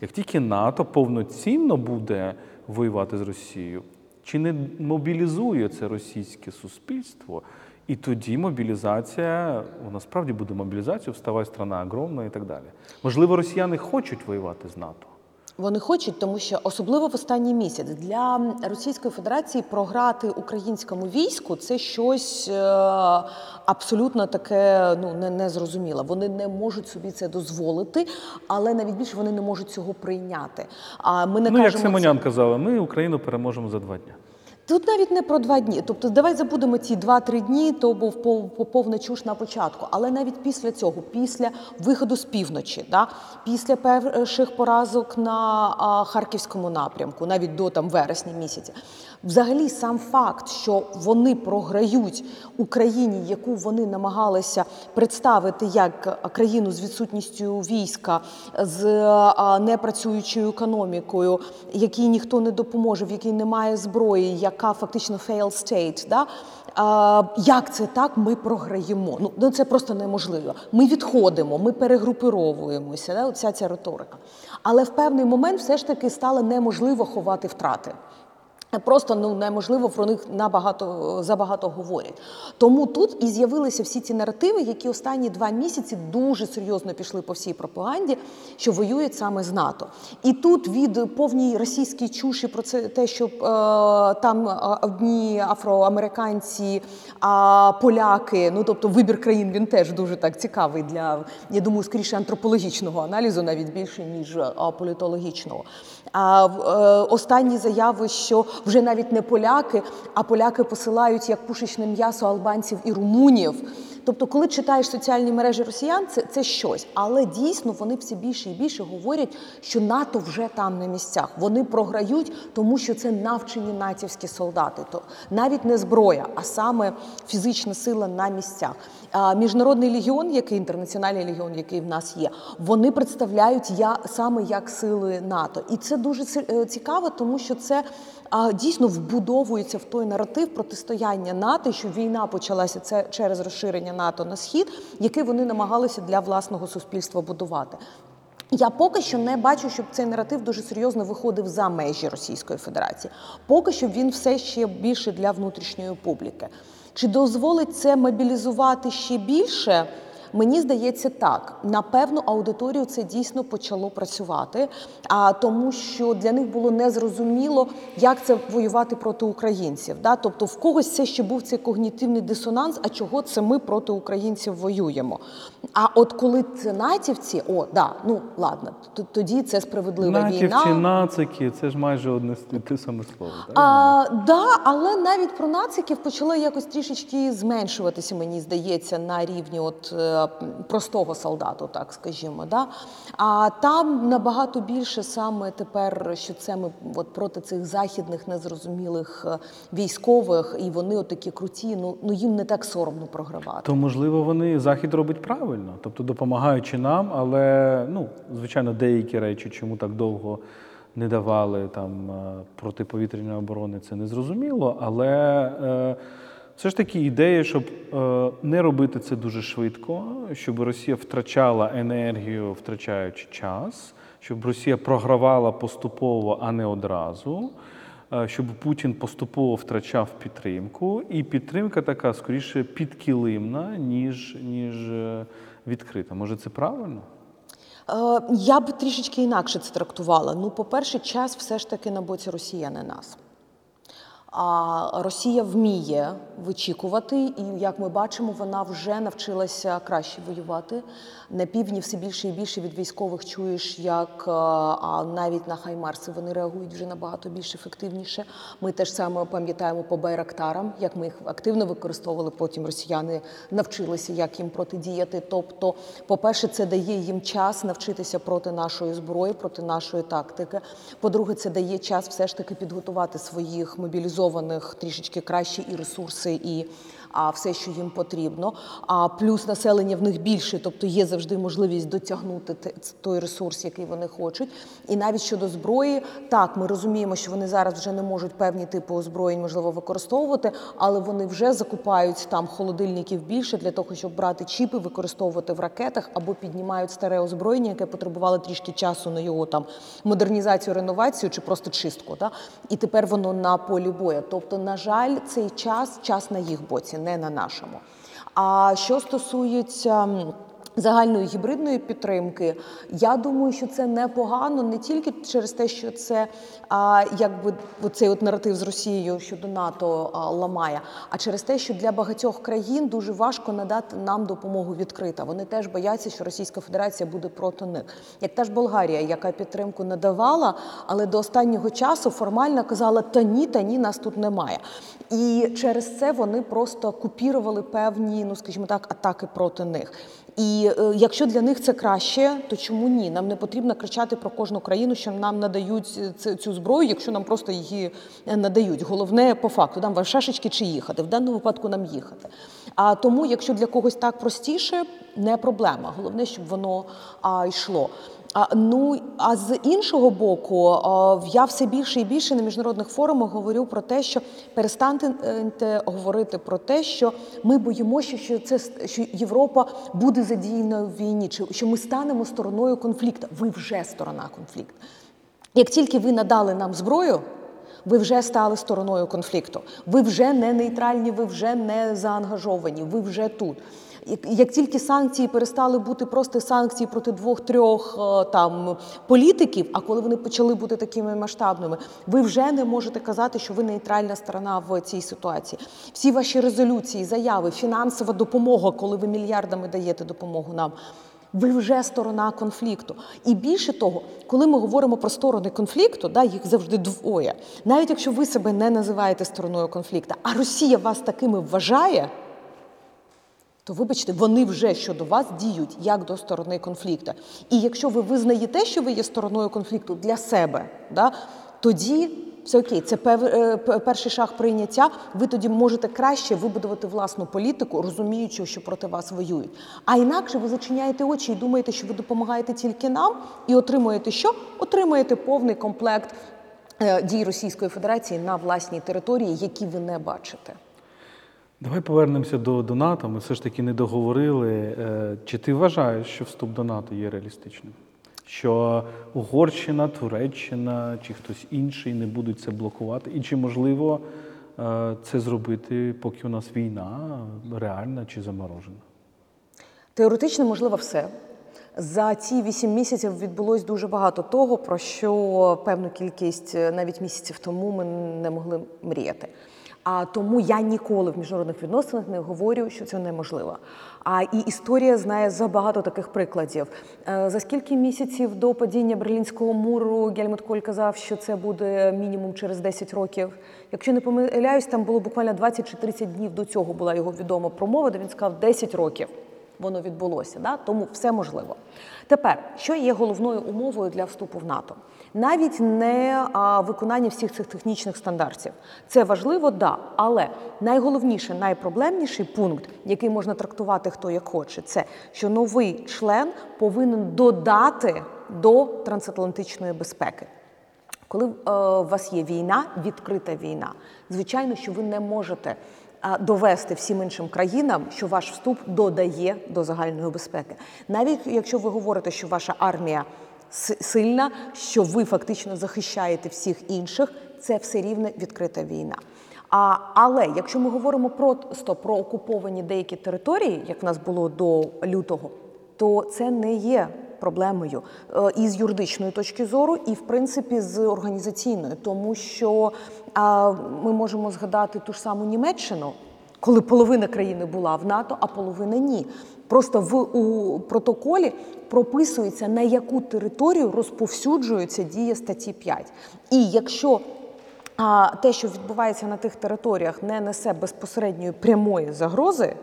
Як тільки НАТО повноцінно буде воювати з Росією, чи не мобілізує це російське суспільство, і тоді мобілізація, о, насправді буде мобілізація, вставай страна огромна і так далі. Можливо, росіяни хочуть воювати з НАТО. Вони хочуть, тому що особливо в останній місяць для Російської Федерації програти українському війську це щось е, абсолютно таке ну не, незрозуміле. Вони не можуть собі це дозволити, але навіть більше вони не можуть цього прийняти. А ми не ну, як Симонян це- казала, ми Україну переможемо за два дні. Тут навіть не про два дні. Тобто, давай забудемо ці два-три дні, то був пов- пов- повна чуш на початку. Але навіть після цього, після виходу з півночі, да, після перших поразок на а, харківському напрямку, навіть до там вересня місяця, взагалі сам факт, що вони програють Україні, яку вони намагалися представити як країну з відсутністю війська, з непрацюючою економікою, якій ніхто не допоможе, в якій немає зброї, яка фактично fail state, да? а, як це так? Ми програємо. Ну, ну це просто неможливо. Ми відходимо, ми перегрупировуємося. Да? Оця ця риторика. Але в певний момент все ж таки стало неможливо ховати втрати. Просто ну неможливо про них набагато забагато говорять. Тому тут і з'явилися всі ці наративи, які останні два місяці дуже серйозно пішли по всій пропаганді, що воюють саме з НАТО. І тут від повній російській чуші про це те, що е, там е, одні афроамериканці, а поляки, ну тобто вибір країн він теж дуже так цікавий для я думаю, скоріше антропологічного аналізу, навіть більше ніж е, політологічного. А е, останні заяви, що вже навіть не поляки, а поляки посилають як пушечне м'ясо албанців і румунів. Тобто, коли читаєш соціальні мережі росіян, це, це щось. Але дійсно вони все більше і більше говорять, що НАТО вже там на місцях. Вони програють, тому що це навчені натівські солдати. То навіть не зброя, а саме фізична сила на місцях. А міжнародний легіон, який інтернаціональний легіон, який в нас є, вони представляють я саме як сили НАТО, і це дуже е, цікаво, тому що це а, дійсно вбудовується в той наратив протистояння НАТО, що війна почалася це через розширення НАТО на схід, який вони намагалися для власного суспільства будувати. Я поки що не бачу, щоб цей наратив дуже серйозно виходив за межі Російської Федерації. Поки що він все ще більше для внутрішньої публіки. Чи дозволить це мобілізувати ще більше? Мені здається, так на певну аудиторію це дійсно почало працювати, а тому, що для них було незрозуміло, як це воювати проти українців. Да? Тобто, в когось це ще був цей когнітивний дисонанс. А чого це ми проти українців воюємо? А от коли це натівці, о, да, ну ладно, тоді це справедлива Натівці, війна. нацики це ж майже одне те саме слово. Так? А, да, але навіть про нациків почало якось трішечки зменшуватися, мені здається, на рівні от е, простого солдату, так скажімо. Да? А там набагато більше саме тепер, що це ми от проти цих західних незрозумілих е, військових, і вони от такі круті. Ну ну їм не так соромно програвати. То можливо вони захід робить правильно, тобто допомагаючи нам, але ну звичайно деякі речі, чому так довго не давали там е, протиповітряної оборони, це не зрозуміло. Але е, все ж таки ідея, щоб е, не робити це дуже швидко, щоб Росія втрачала енергію, втрачаючи час, щоб Росія програвала поступово, а не одразу. е, Щоб Путін поступово втрачав підтримку, і підтримка така скоріше підкилимна, ніж, ніж е, відкрита. Може, це правильно? Я б трішечки інакше це трактувала. Ну, по-перше, час все ж таки на боці Росії, а не нас. А Росія вміє вичікувати, і як ми бачимо, вона вже навчилася краще воювати. На півдні все більше і більше від військових чуєш, як е, а навіть на хаймарси вони реагують вже набагато більш ефективніше. Ми теж саме пам'ятаємо по байрактарам, як ми їх активно використовували. Потім росіяни навчилися, як їм протидіяти. Тобто, по-перше, це дає їм час навчитися проти нашої зброї, проти нашої тактики. По-друге, це дає час все ж таки підготувати своїх мобілізованих трішечки краще і ресурси, і а, все, що їм потрібно. А плюс населення в них більше, тобто є завжди можливість дотягнути той ресурс, який вони хочуть. І навіть щодо зброї, так ми розуміємо, що вони зараз вже не можуть певні типи озброєнь можливо використовувати, але вони вже закупають там холодильників більше для того, щоб брати чіпи, використовувати в ракетах або піднімають старе озброєння, яке потребувало трішки часу на його там модернізацію, реновацію чи просто чистку. Да? І тепер воно на полі бою. Тобто, на жаль, цей час час на їх боці, не на нашому. А що стосується загальної гібридної підтримки, я думаю, що це непогано не тільки через те, що це а, якби цей от наратив з Росією щодо НАТО а, ламає, а через те, що для багатьох країн дуже важко надати нам допомогу відкрита. Вони теж бояться, що Російська Федерація буде проти них. Як та ж Болгарія, яка підтримку надавала, але до останнього часу формально казала: та ні, та ні, нас тут немає. І через це вони просто купірували певні, ну скажімо так, атаки проти них. І е, якщо для них це краще, то чому ні? Нам не потрібно кричати про кожну країну, що нам надають е, цю зброю, якщо нам просто її е, надають. Головне по факту, нам вам шашечки чи їхати. В даному випадку нам їхати. А тому, якщо для когось так простіше, не проблема. Головне, щоб воно а, йшло. Ну а з іншого боку, я все більше і більше на міжнародних форумах говорю про те, що перестаньте е, говорити про те, що ми боїмося, що це що Європа буде задіяна в війні, чи що ми станемо стороною конфлікту. Ви вже сторона конфлікту. Як тільки ви надали нам зброю, ви вже стали стороною конфлікту. Ви вже не нейтральні, ви вже не заангажовані, ви вже тут. Як, тільки санкції перестали бути просто санкції проти двох-трьох е, там політиків, а коли вони почали бути такими масштабними, ви вже не можете казати, що ви нейтральна сторона в цій ситуації. Всі ваші резолюції, заяви, фінансова допомога, коли ви мільярдами даєте допомогу нам. Ви вже сторона конфлікту. І більше того, коли ми говоримо про сторони конфлікту, да, їх завжди двоє. Навіть якщо ви себе не називаєте стороною конфлікту, а Росія вас такими вважає, то вибачте, вони вже щодо вас діють як до сторони конфлікту. І якщо ви визнаєте, що ви є стороною конфлікту для себе, да, тоді все окей, це е, перший шаг прийняття. Ви тоді можете краще вибудувати власну політику, розуміючи, що проти вас воюють. А інакше ви зачиняєте очі і думаєте, що ви допомагаєте тільки нам, і отримуєте що? Отримуєте повний комплект е, дій Російської Федерації на власній території, які ви не бачите. Давай повернемося до, до НАТО. Ми все ж таки не договорили. Е, Чи ти вважаєш, що вступ до НАТО є реалістичним? що Угорщина, Туреччина чи хтось інший не будуть це блокувати? І чи можливо е, це зробити, поки у нас війна реальна чи заморожена? Теоретично можливо все. За ці вісім місяців відбулось дуже багато того, про що певну кількість е, навіть місяців тому ми не могли мріяти. А тому я ніколи в міжнародних відносинах не говорю, що це неможливо. А і історія знає забагато таких прикладів. Е, За скільки місяців до падіння Берлінського муру Гельмут Коль казав, що це буде мінімум через 10 років. Якщо не помиляюсь, там було буквально 20 чи 30 днів до цього була його відома промова, де він сказав 10 років воно відбулося. Да? Тому все можливо. Тепер, що є головною умовою для вступу в НАТО? Навіть не виконання всіх цих технічних стандартів. Це важливо, да, але найголовніше, найпроблемніший пункт, який можна трактувати хто як хоче, це що новий член повинен додати до трансатлантичної безпеки. Коли е, у вас є війна, відкрита війна, звичайно, що ви не можете е, довести всім іншим країнам, що ваш вступ додає до загальної безпеки. Навіть якщо ви говорите, що ваша армія сильна, що ви фактично захищаєте всіх інших, це все рівно відкрита війна. А, але якщо ми говоримо просто про окуповані деякі території, як в нас було до лютого, то це не є проблемою е, і з юридичної точки зору, і в принципі з організаційної, тому що а, ми можемо згадати ту ж саму Німеччину, коли половина країни була в НАТО, а половина ні. Просто в у протоколі прописується на яку територію розповсюджується дія статті 5. І якщо а, те, що відбувається на тих територіях, не несе безпосередньої прямої загрози,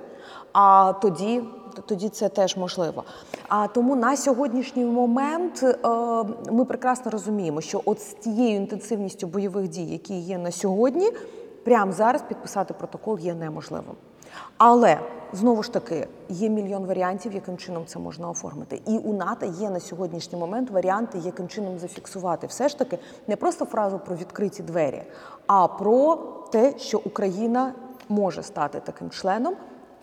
а тоді, тоді це теж можливо. А тому на сьогоднішній момент е, ми прекрасно розуміємо, що от з тією інтенсивністю бойових дій, які є на сьогодні, прямо зараз підписати протокол є неможливим. Але знову ж таки є мільйон варіантів, яким чином це можна оформити. І у НАТО є на сьогоднішній момент варіанти, яким чином зафіксувати все ж таки не просто фразу про відкриті двері, а про те, що Україна може стати таким членом.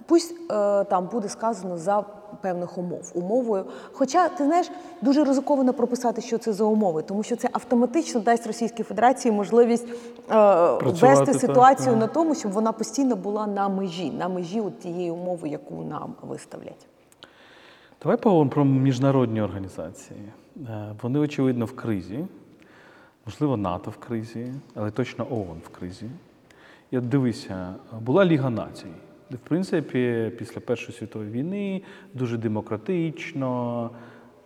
Пусть е, там буде сказано за певних умов умовою. Хоча ти знаєш, дуже ризиковано прописати, що це за умови, тому що це автоматично дасть Російській Федерації можливість е, вести ситуацію так. на тому, щоб вона постійно була на межі, на межі от тієї умови, яку нам виставлять. Давай поговоримо про міжнародні організації. Е, Вони, очевидно, в кризі. Можливо, НАТО в кризі, але точно ООН в кризі. І от дивися, була Ліга націй, в принципі, після Першої світової війни дуже демократично,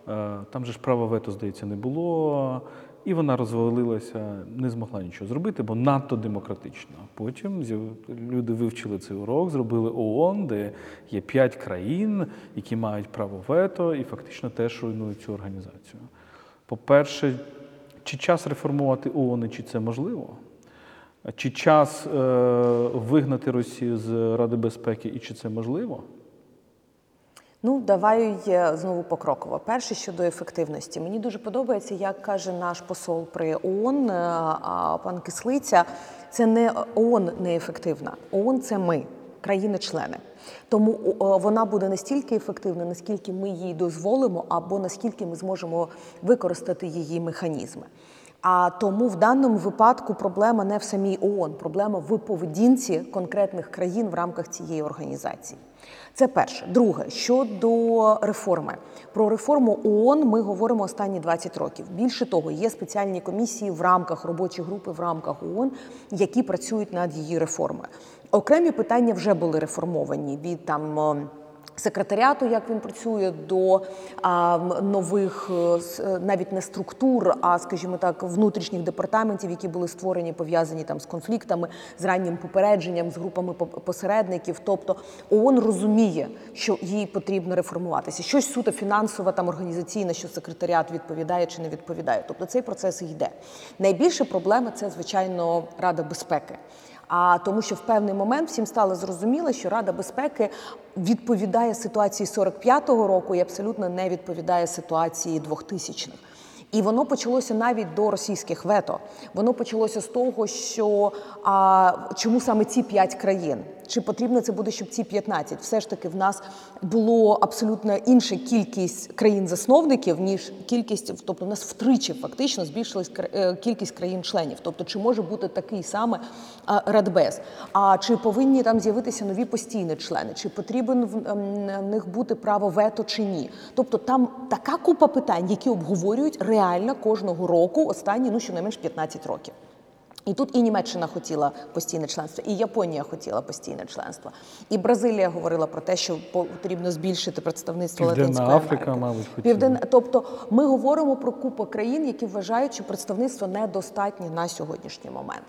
е, там же ж права вето, здається, не було. І вона розвалилася, не змогла нічого зробити, бо надто демократично. Потім люди вивчили цей урок, зробили ООН, де є п'ять країн, які мають право вето, і фактично теж руйнують цю організацію. По-перше, чи час реформувати ООН, чи це можливо? Чи час е, вигнати Росію з Ради безпеки, і чи це можливо? Ну, давай знову покроково. Перше щодо ефективності. Мені дуже подобається, як каже наш посол при ООН, е, пан Кислиця. Це не ООН неефективна. ООН це ми, країни-члени. Тому вона буде настільки ефективна, наскільки ми їй дозволимо, або наскільки ми зможемо використати її механізми. А тому в даному випадку проблема не в самій ООН, проблема в поведінці конкретних країн в рамках цієї організації. Це перше. Друге, щодо реформи. Про реформу ООН ми говоримо останні 20 років. Більше того, є спеціальні комісії в рамках робочі групи в рамках ООН, які працюють над її реформою. Окремі питання вже були реформовані від там. Секретаріату, як він працює, до а, нових е, е, навіть не структур, а скажімо так, внутрішніх департаментів, які були створені, пов'язані там з конфліктами, з раннім попередженням, з групами посередників. Тобто ООН розуміє, що їй потрібно реформуватися. Щось суто фінансове, там організаційне, що секретаріат відповідає чи не відповідає. Тобто цей процес йде. Найбільша проблема це звичайно Рада безпеки. А тому, що в певний момент всім стало зрозуміло, що Рада безпеки відповідає ситуації 45-го року і абсолютно не відповідає ситуації 2000-х. І воно почалося навіть до російських вето. Воно почалося з того, що а, чому саме ці п'ять країн? Чи потрібно це буде, щоб ці 15? Все ж таки в нас було абсолютно інша кількість країн-засновників, ніж кількість, тобто в нас втричі фактично збільшилась е, кількість країн-членів. Тобто, чи може бути такий саме Радбез? А чи повинні там з'явитися нові постійні члени? Чи потрібен в них бути право вето чи ні? Тобто там така купа питань, які обговорюють реально кожного року останні ну щонайменш 15 років. І тут і Німеччина хотіла постійне членство, і Японія хотіла постійне членство, і Бразилія говорила про те, що потрібно збільшити представництво Південна Латинської Африка, Америки. мабуть, хотіла. Південна, тобто ми говоримо про купу країн, які вважають, що представництво недостатнє на сьогоднішній момент.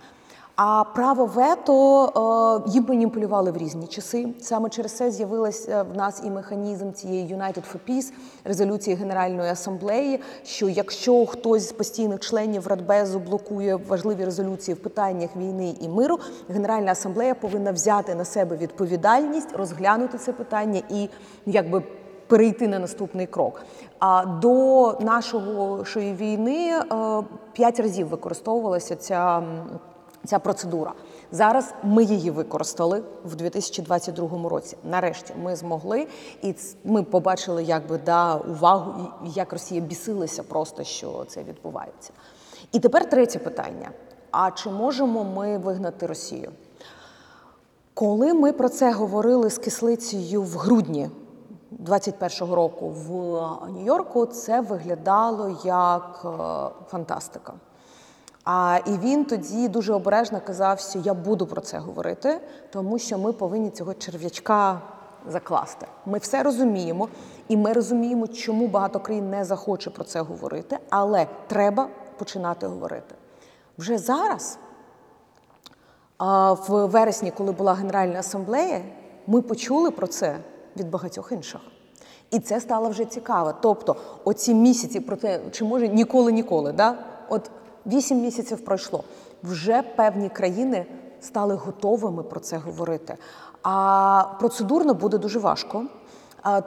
А право вето е, їм маніпулювали в різні часи. Саме через це з'явилася в нас і механізм цієї United for Peace, резолюції Генеральної асамблеї. Що якщо хтось з постійних членів Радбезу блокує важливі резолюції в питаннях війни і миру, Генеральна асамблея повинна взяти на себе відповідальність, розглянути це питання і якби перейти на наступний крок. А до нашої війни е, п'ять разів використовувалася ця, ця процедура. Зараз ми її використали в 2022 році. Нарешті ми змогли, і ми побачили якби да увагу, і як Росія бісилася просто, що це відбувається. І тепер третє питання: а чи можемо ми вигнати Росію? Коли ми про це говорили з кислицею в грудні 21-го року в Нью-Йорку, це виглядало як е, фантастика. А і він тоді дуже обережно казав, що я буду про це говорити, тому що ми повинні цього черв'ячка закласти. Ми все розуміємо, і ми розуміємо, чому багато країн не захоче про це говорити, але треба починати говорити. Вже зараз в вересні, коли була Генеральна асамблея, ми почули про це від багатьох інших. І це стало вже цікаво. Тобто, оці місяці про те, чи може ніколи-ніколи, да? Вісім місяців пройшло. Вже певні країни стали готовими про це говорити. А процедурно буде дуже важко,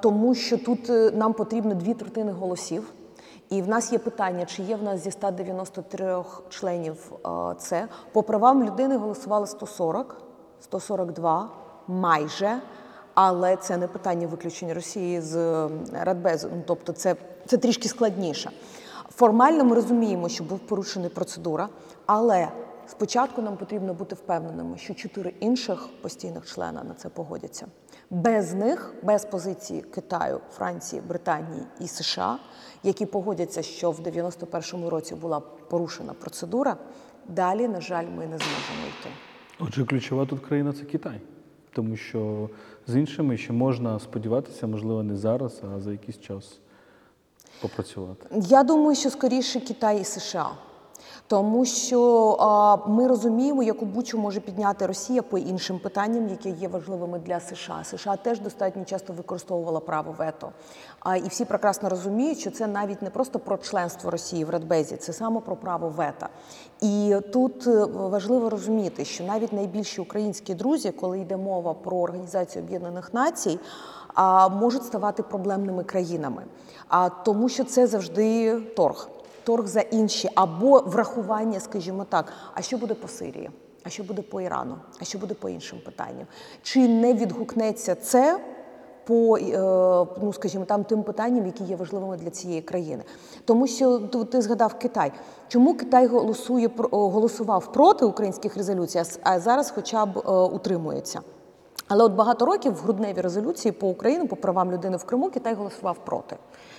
тому що тут е, нам потрібно дві третини голосів. І в нас є питання, чи є в нас зі 193 членів це. По правам людини голосували 140, 142 майже. Але це не питання виключення Росії з Радбезу. Ну, тобто, це, це трішки складніше. Формально ми розуміємо, що був порушений процедура, але спочатку нам потрібно бути впевненими, що чотири інших постійних члена на це погодяться. Без них, без позиції Китаю, Франції, Британії і США, які погодяться, що в 91-му році була порушена процедура, далі, на жаль, ми не зможемо йти. Отже, ключова тут країна це Китай. Тому що з іншими ще можна сподіватися, можливо, не зараз, а за якийсь час попрацювати. Я думаю, що скоріше Китай і США. Тому що а, ми розуміємо, яку бучу може підняти Росія по іншим питанням, які є важливими для США. США теж достатньо часто використовувала право вето. А і всі прекрасно розуміють, що це навіть не просто про членство Росії в Радбезі, це саме про право вето. І тут е, важливо розуміти, що навіть найбільші українські друзі, коли йде мова про Організацію Об'єднаних Націй, а, можуть ставати проблемними країнами, а тому, що це завжди торг торг за інші або врахування, скажімо так, а що буде по Сирії, а що буде по Ірану, а що буде по іншим питанням? Чи не відгукнеться це по е, ну, скажімо, там тим питанням, які є важливими для цієї країни? Тому що ти, ти згадав Китай. Чому Китай голосує голосував проти українських резолюцій, а зараз, хоча б е, утримується? Але от багато років в грудневій резолюції по Україну по правам людини в Криму, Китай голосував проти.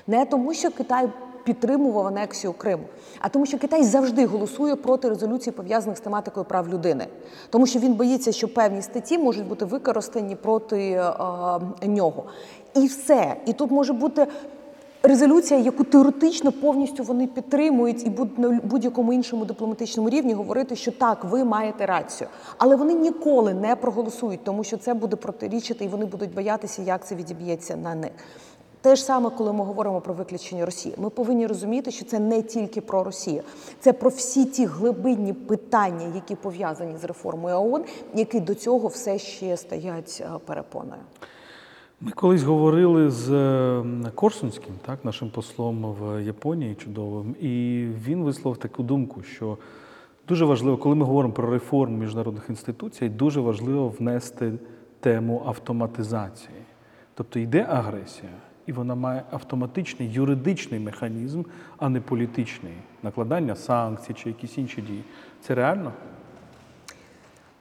Не тому, що Китай підтримував анексію Криму, а тому, що Китай завжди голосує проти резолюцій, пов'язаних з тематикою прав людини, тому що він боїться, що певні статті можуть бути використані проти е, нього. І все. І тут може бути. Резолюція, яку теоретично повністю вони підтримують і на будь-якому іншому дипломатичному рівні говорити, що так, ви маєте рацію, але вони ніколи не проголосують, тому що це буде протирічити, і вони будуть боятися, як це відіб'ється на них. Те ж саме, коли ми говоримо про виключення Росії, ми повинні розуміти, що це не тільки про Росію, це про всі ті глибинні питання, які пов'язані з реформою ООН, які до цього все ще стоять е, перепоною. Ми колись говорили з е, Корсунським, так, нашим послом в Японії чудовим, і він висловив таку думку, що дуже важливо, коли ми говоримо про реформу міжнародних інституцій, дуже важливо внести тему автоматизації. Тобто йде агресія, і вона має автоматичний юридичний механізм, а не політичний накладання санкцій чи якісь інші дії. Це реально?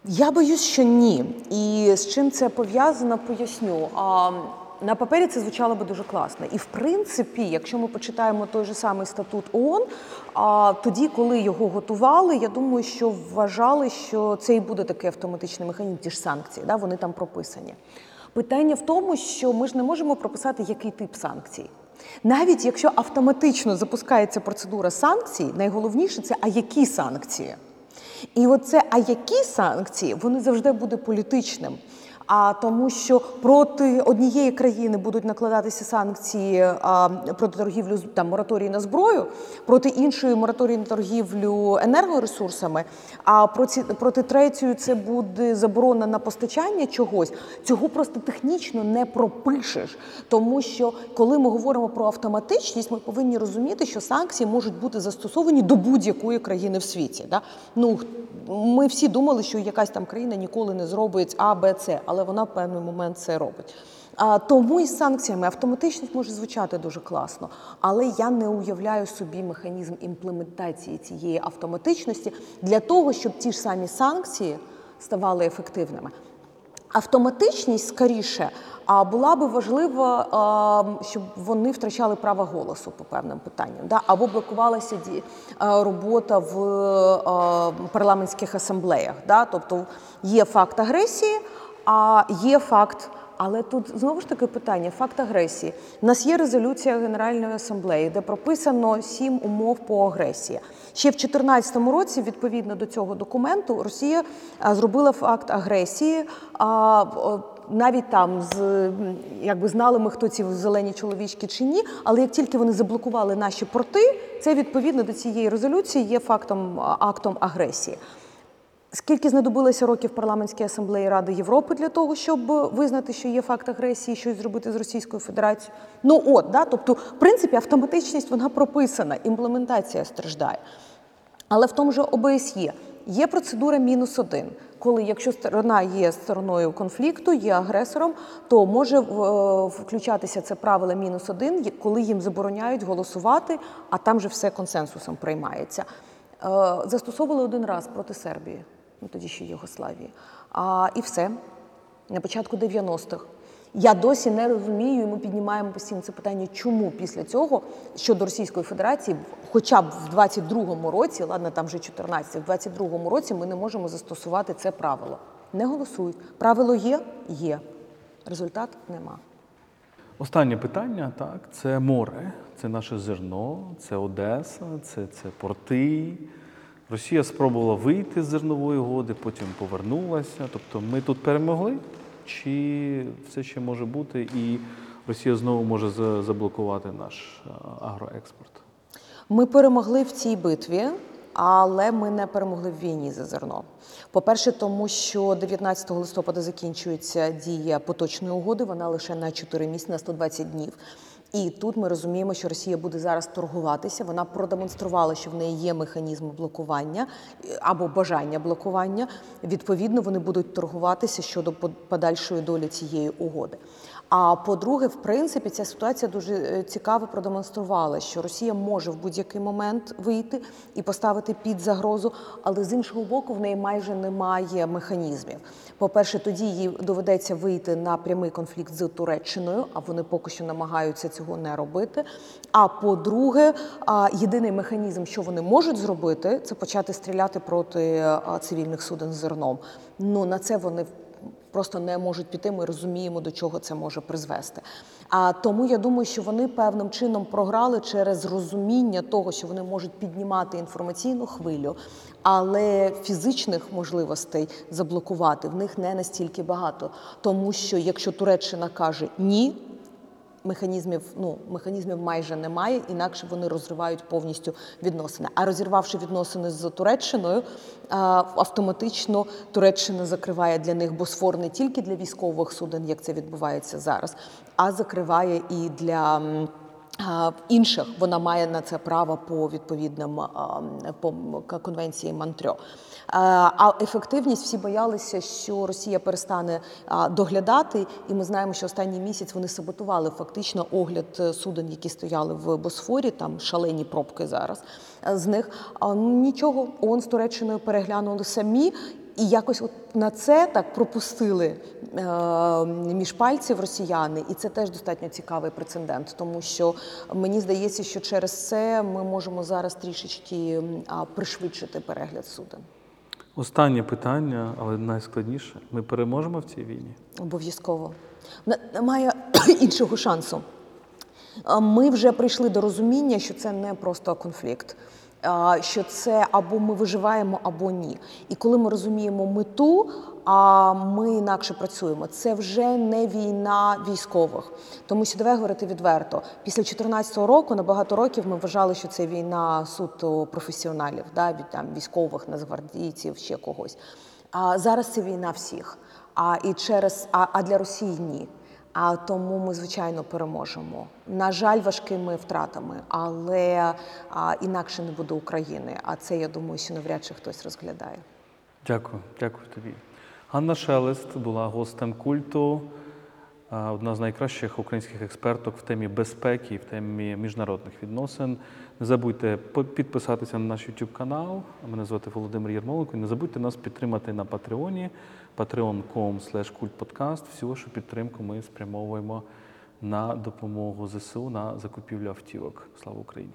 Я боюсь, що ні. І з чим це пов'язано, поясню. А, на папері це звучало би дуже класно. І в принципі, якщо ми почитаємо той же самий статут ООН, а тоді, коли його готували, я думаю, що вважали, що це і буде такий автоматичний механізм, ті ж санкції, да, вони там прописані. Питання в тому, що ми ж не можемо прописати, який тип санкцій. Навіть якщо автоматично запускається процедура санкцій, найголовніше це а які санкції. І оце, а які санкції, вони завжди буде політичним. А тому, що проти однієї країни будуть накладатися санкції а, проти торгівлю там мораторій на зброю, проти іншої мораторій на торгівлю енергоресурсами, а проти, проти третьої це буде заборона на постачання чогось. Цього просто технічно не пропишеш. Тому що коли ми говоримо про автоматичність, ми повинні розуміти, що санкції можуть бути застосовані до будь-якої країни в світі. Да? Ну, ми всі думали, що якась там країна ніколи не зробить А, Б, С, але вона в певний момент це робить. А, тому і з санкціями автоматичність може звучати дуже класно, але я не уявляю собі механізм імплементації цієї автоматичності для того, щоб ті ж самі санкції ставали ефективними. Автоматичність скоріше а була би важлива, щоб вони втрачали право голосу по певним питанням, да? або блокувалася робота в парламентських асамблеях. Да? Тобто є факт агресії, а є факт. Але тут знову ж таки питання: факт агресії. У нас є резолюція Генеральної асамблеї, де прописано сім умов по агресії. Ще в 2014 році, відповідно до цього документу, Росія зробила факт агресії. А, навіть там з якби знали ми, хто ці зелені чоловічки чи ні, але як тільки вони заблокували наші порти, це відповідно до цієї резолюції є фактом актом агресії. Скільки знадобилося років парламентській асамблеї Ради Європи для того, щоб визнати, що є факт агресії, щось зробити з Російською Федерацією? Ну от, да, тобто, в принципі, автоматичність вона прописана, імплементація страждає. Але в тому же ОБСЄ є процедура мінус один, коли якщо сторона є стороною конфлікту, є агресором, то може е, включатися це правило мінус один, коли їм забороняють голосувати, а там же все консенсусом приймається. Е, Застосовували один раз проти Сербії, ну тоді ще Єгославії. А, і все на початку 90-х. Я досі не розумію, і ми піднімаємо постійно це питання, чому після цього щодо Російської Федерації, хоча б в 22-му році, ладно, там вже 14, в 22-му році ми не можемо застосувати це правило. Не голосують. Правило є? Є. Результат нема. Останнє питання так, це море, це наше зерно, це Одеса, це, це порти. Росія спробувала вийти з зернової угоди, потім повернулася. Тобто ми тут перемогли, чи все ще може бути, і Росія знову може за- заблокувати наш агроекспорт? Ми перемогли в цій битві, але ми не перемогли в війні за зерно. По-перше, тому що 19 листопада закінчується дія поточної угоди, вона лише на 4 місяці, на 120 днів. І тут ми розуміємо, що Росія буде зараз торгуватися. Вона продемонструвала, що в неї є механізм блокування е, або бажання блокування. Відповідно, вони будуть торгуватися щодо под- подальшої долі цієї угоди. А по-друге, в принципі, ця ситуація дуже е, цікаво продемонструвала, що Росія може в будь-який момент вийти і поставити під загрозу, але з іншого боку, в неї майже немає механізмів. По-перше, тоді їй доведеться вийти на прямий конфлікт з Туреччиною, а вони поки що намагаються цього не робити. А по-друге, єдиний механізм, що вони можуть зробити, це почати стріляти проти цивільних суден з зерном. Ну на це вони просто не можуть піти. Ми розуміємо, до чого це може призвести. А тому я думаю, що вони певним чином програли через розуміння того, що вони можуть піднімати інформаційну хвилю, але фізичних можливостей заблокувати в них не настільки багато. Тому що якщо Туреччина каже ні. Механізмів, ну механізмів майже немає, інакше вони розривають повністю відносини. А розірвавши відносини з Туреччиною, автоматично Туреччина закриває для них Босфор не тільки для військових суден, як це відбувається зараз, а закриває і для інших вона має на це право по відповідним по конвенції Монтрьо. А а ефективність всі боялися, що Росія перестане доглядати, і ми знаємо, що останній місяць вони саботували фактично огляд е, суден, які стояли в Босфорі. Там шалені пробки зараз е, з них. Ну, нічого, ООН з Туреччиною переглянули самі. І якось от на це так пропустили е, між пальців росіяни, і це теж достатньо цікавий прецедент, тому що мені здається, що через це ми можемо зараз трішечки пришвидшити перегляд суден. Останнє питання, але найскладніше. Ми переможемо в цій війні? Обов'язково немає іншого шансу. Ми вже прийшли до розуміння, що це не просто конфлікт, що це або ми виживаємо, або ні. І коли ми розуміємо мету, а ми інакше працюємо. Це вже не війна військових. Тому що давай говорити відверто. Після 2014 року на багато років ми вважали, що це війна суто професіоналів, да, від там військових, нацгвардійців, ще когось. А зараз це війна всіх. А і через а, а для Росії ні. А тому ми звичайно переможемо. На жаль, важкими втратами, але а, інакше не буде України. А це я думаю, що навряд чи хтось розглядає. Дякую, дякую тобі. Ганна Шелест була гостем культу, одна з найкращих українських експерток в темі безпеки, в темі міжнародних відносин. Не забудьте підписатися на наш YouTube канал. Мене звати Володимир Єрмоленко. Не забудьте нас підтримати на Патреоні patreon.com kultpodcast. Всю вашу підтримку ми спрямовуємо на допомогу ЗСУ на закупівлю автівок. Слава Україні!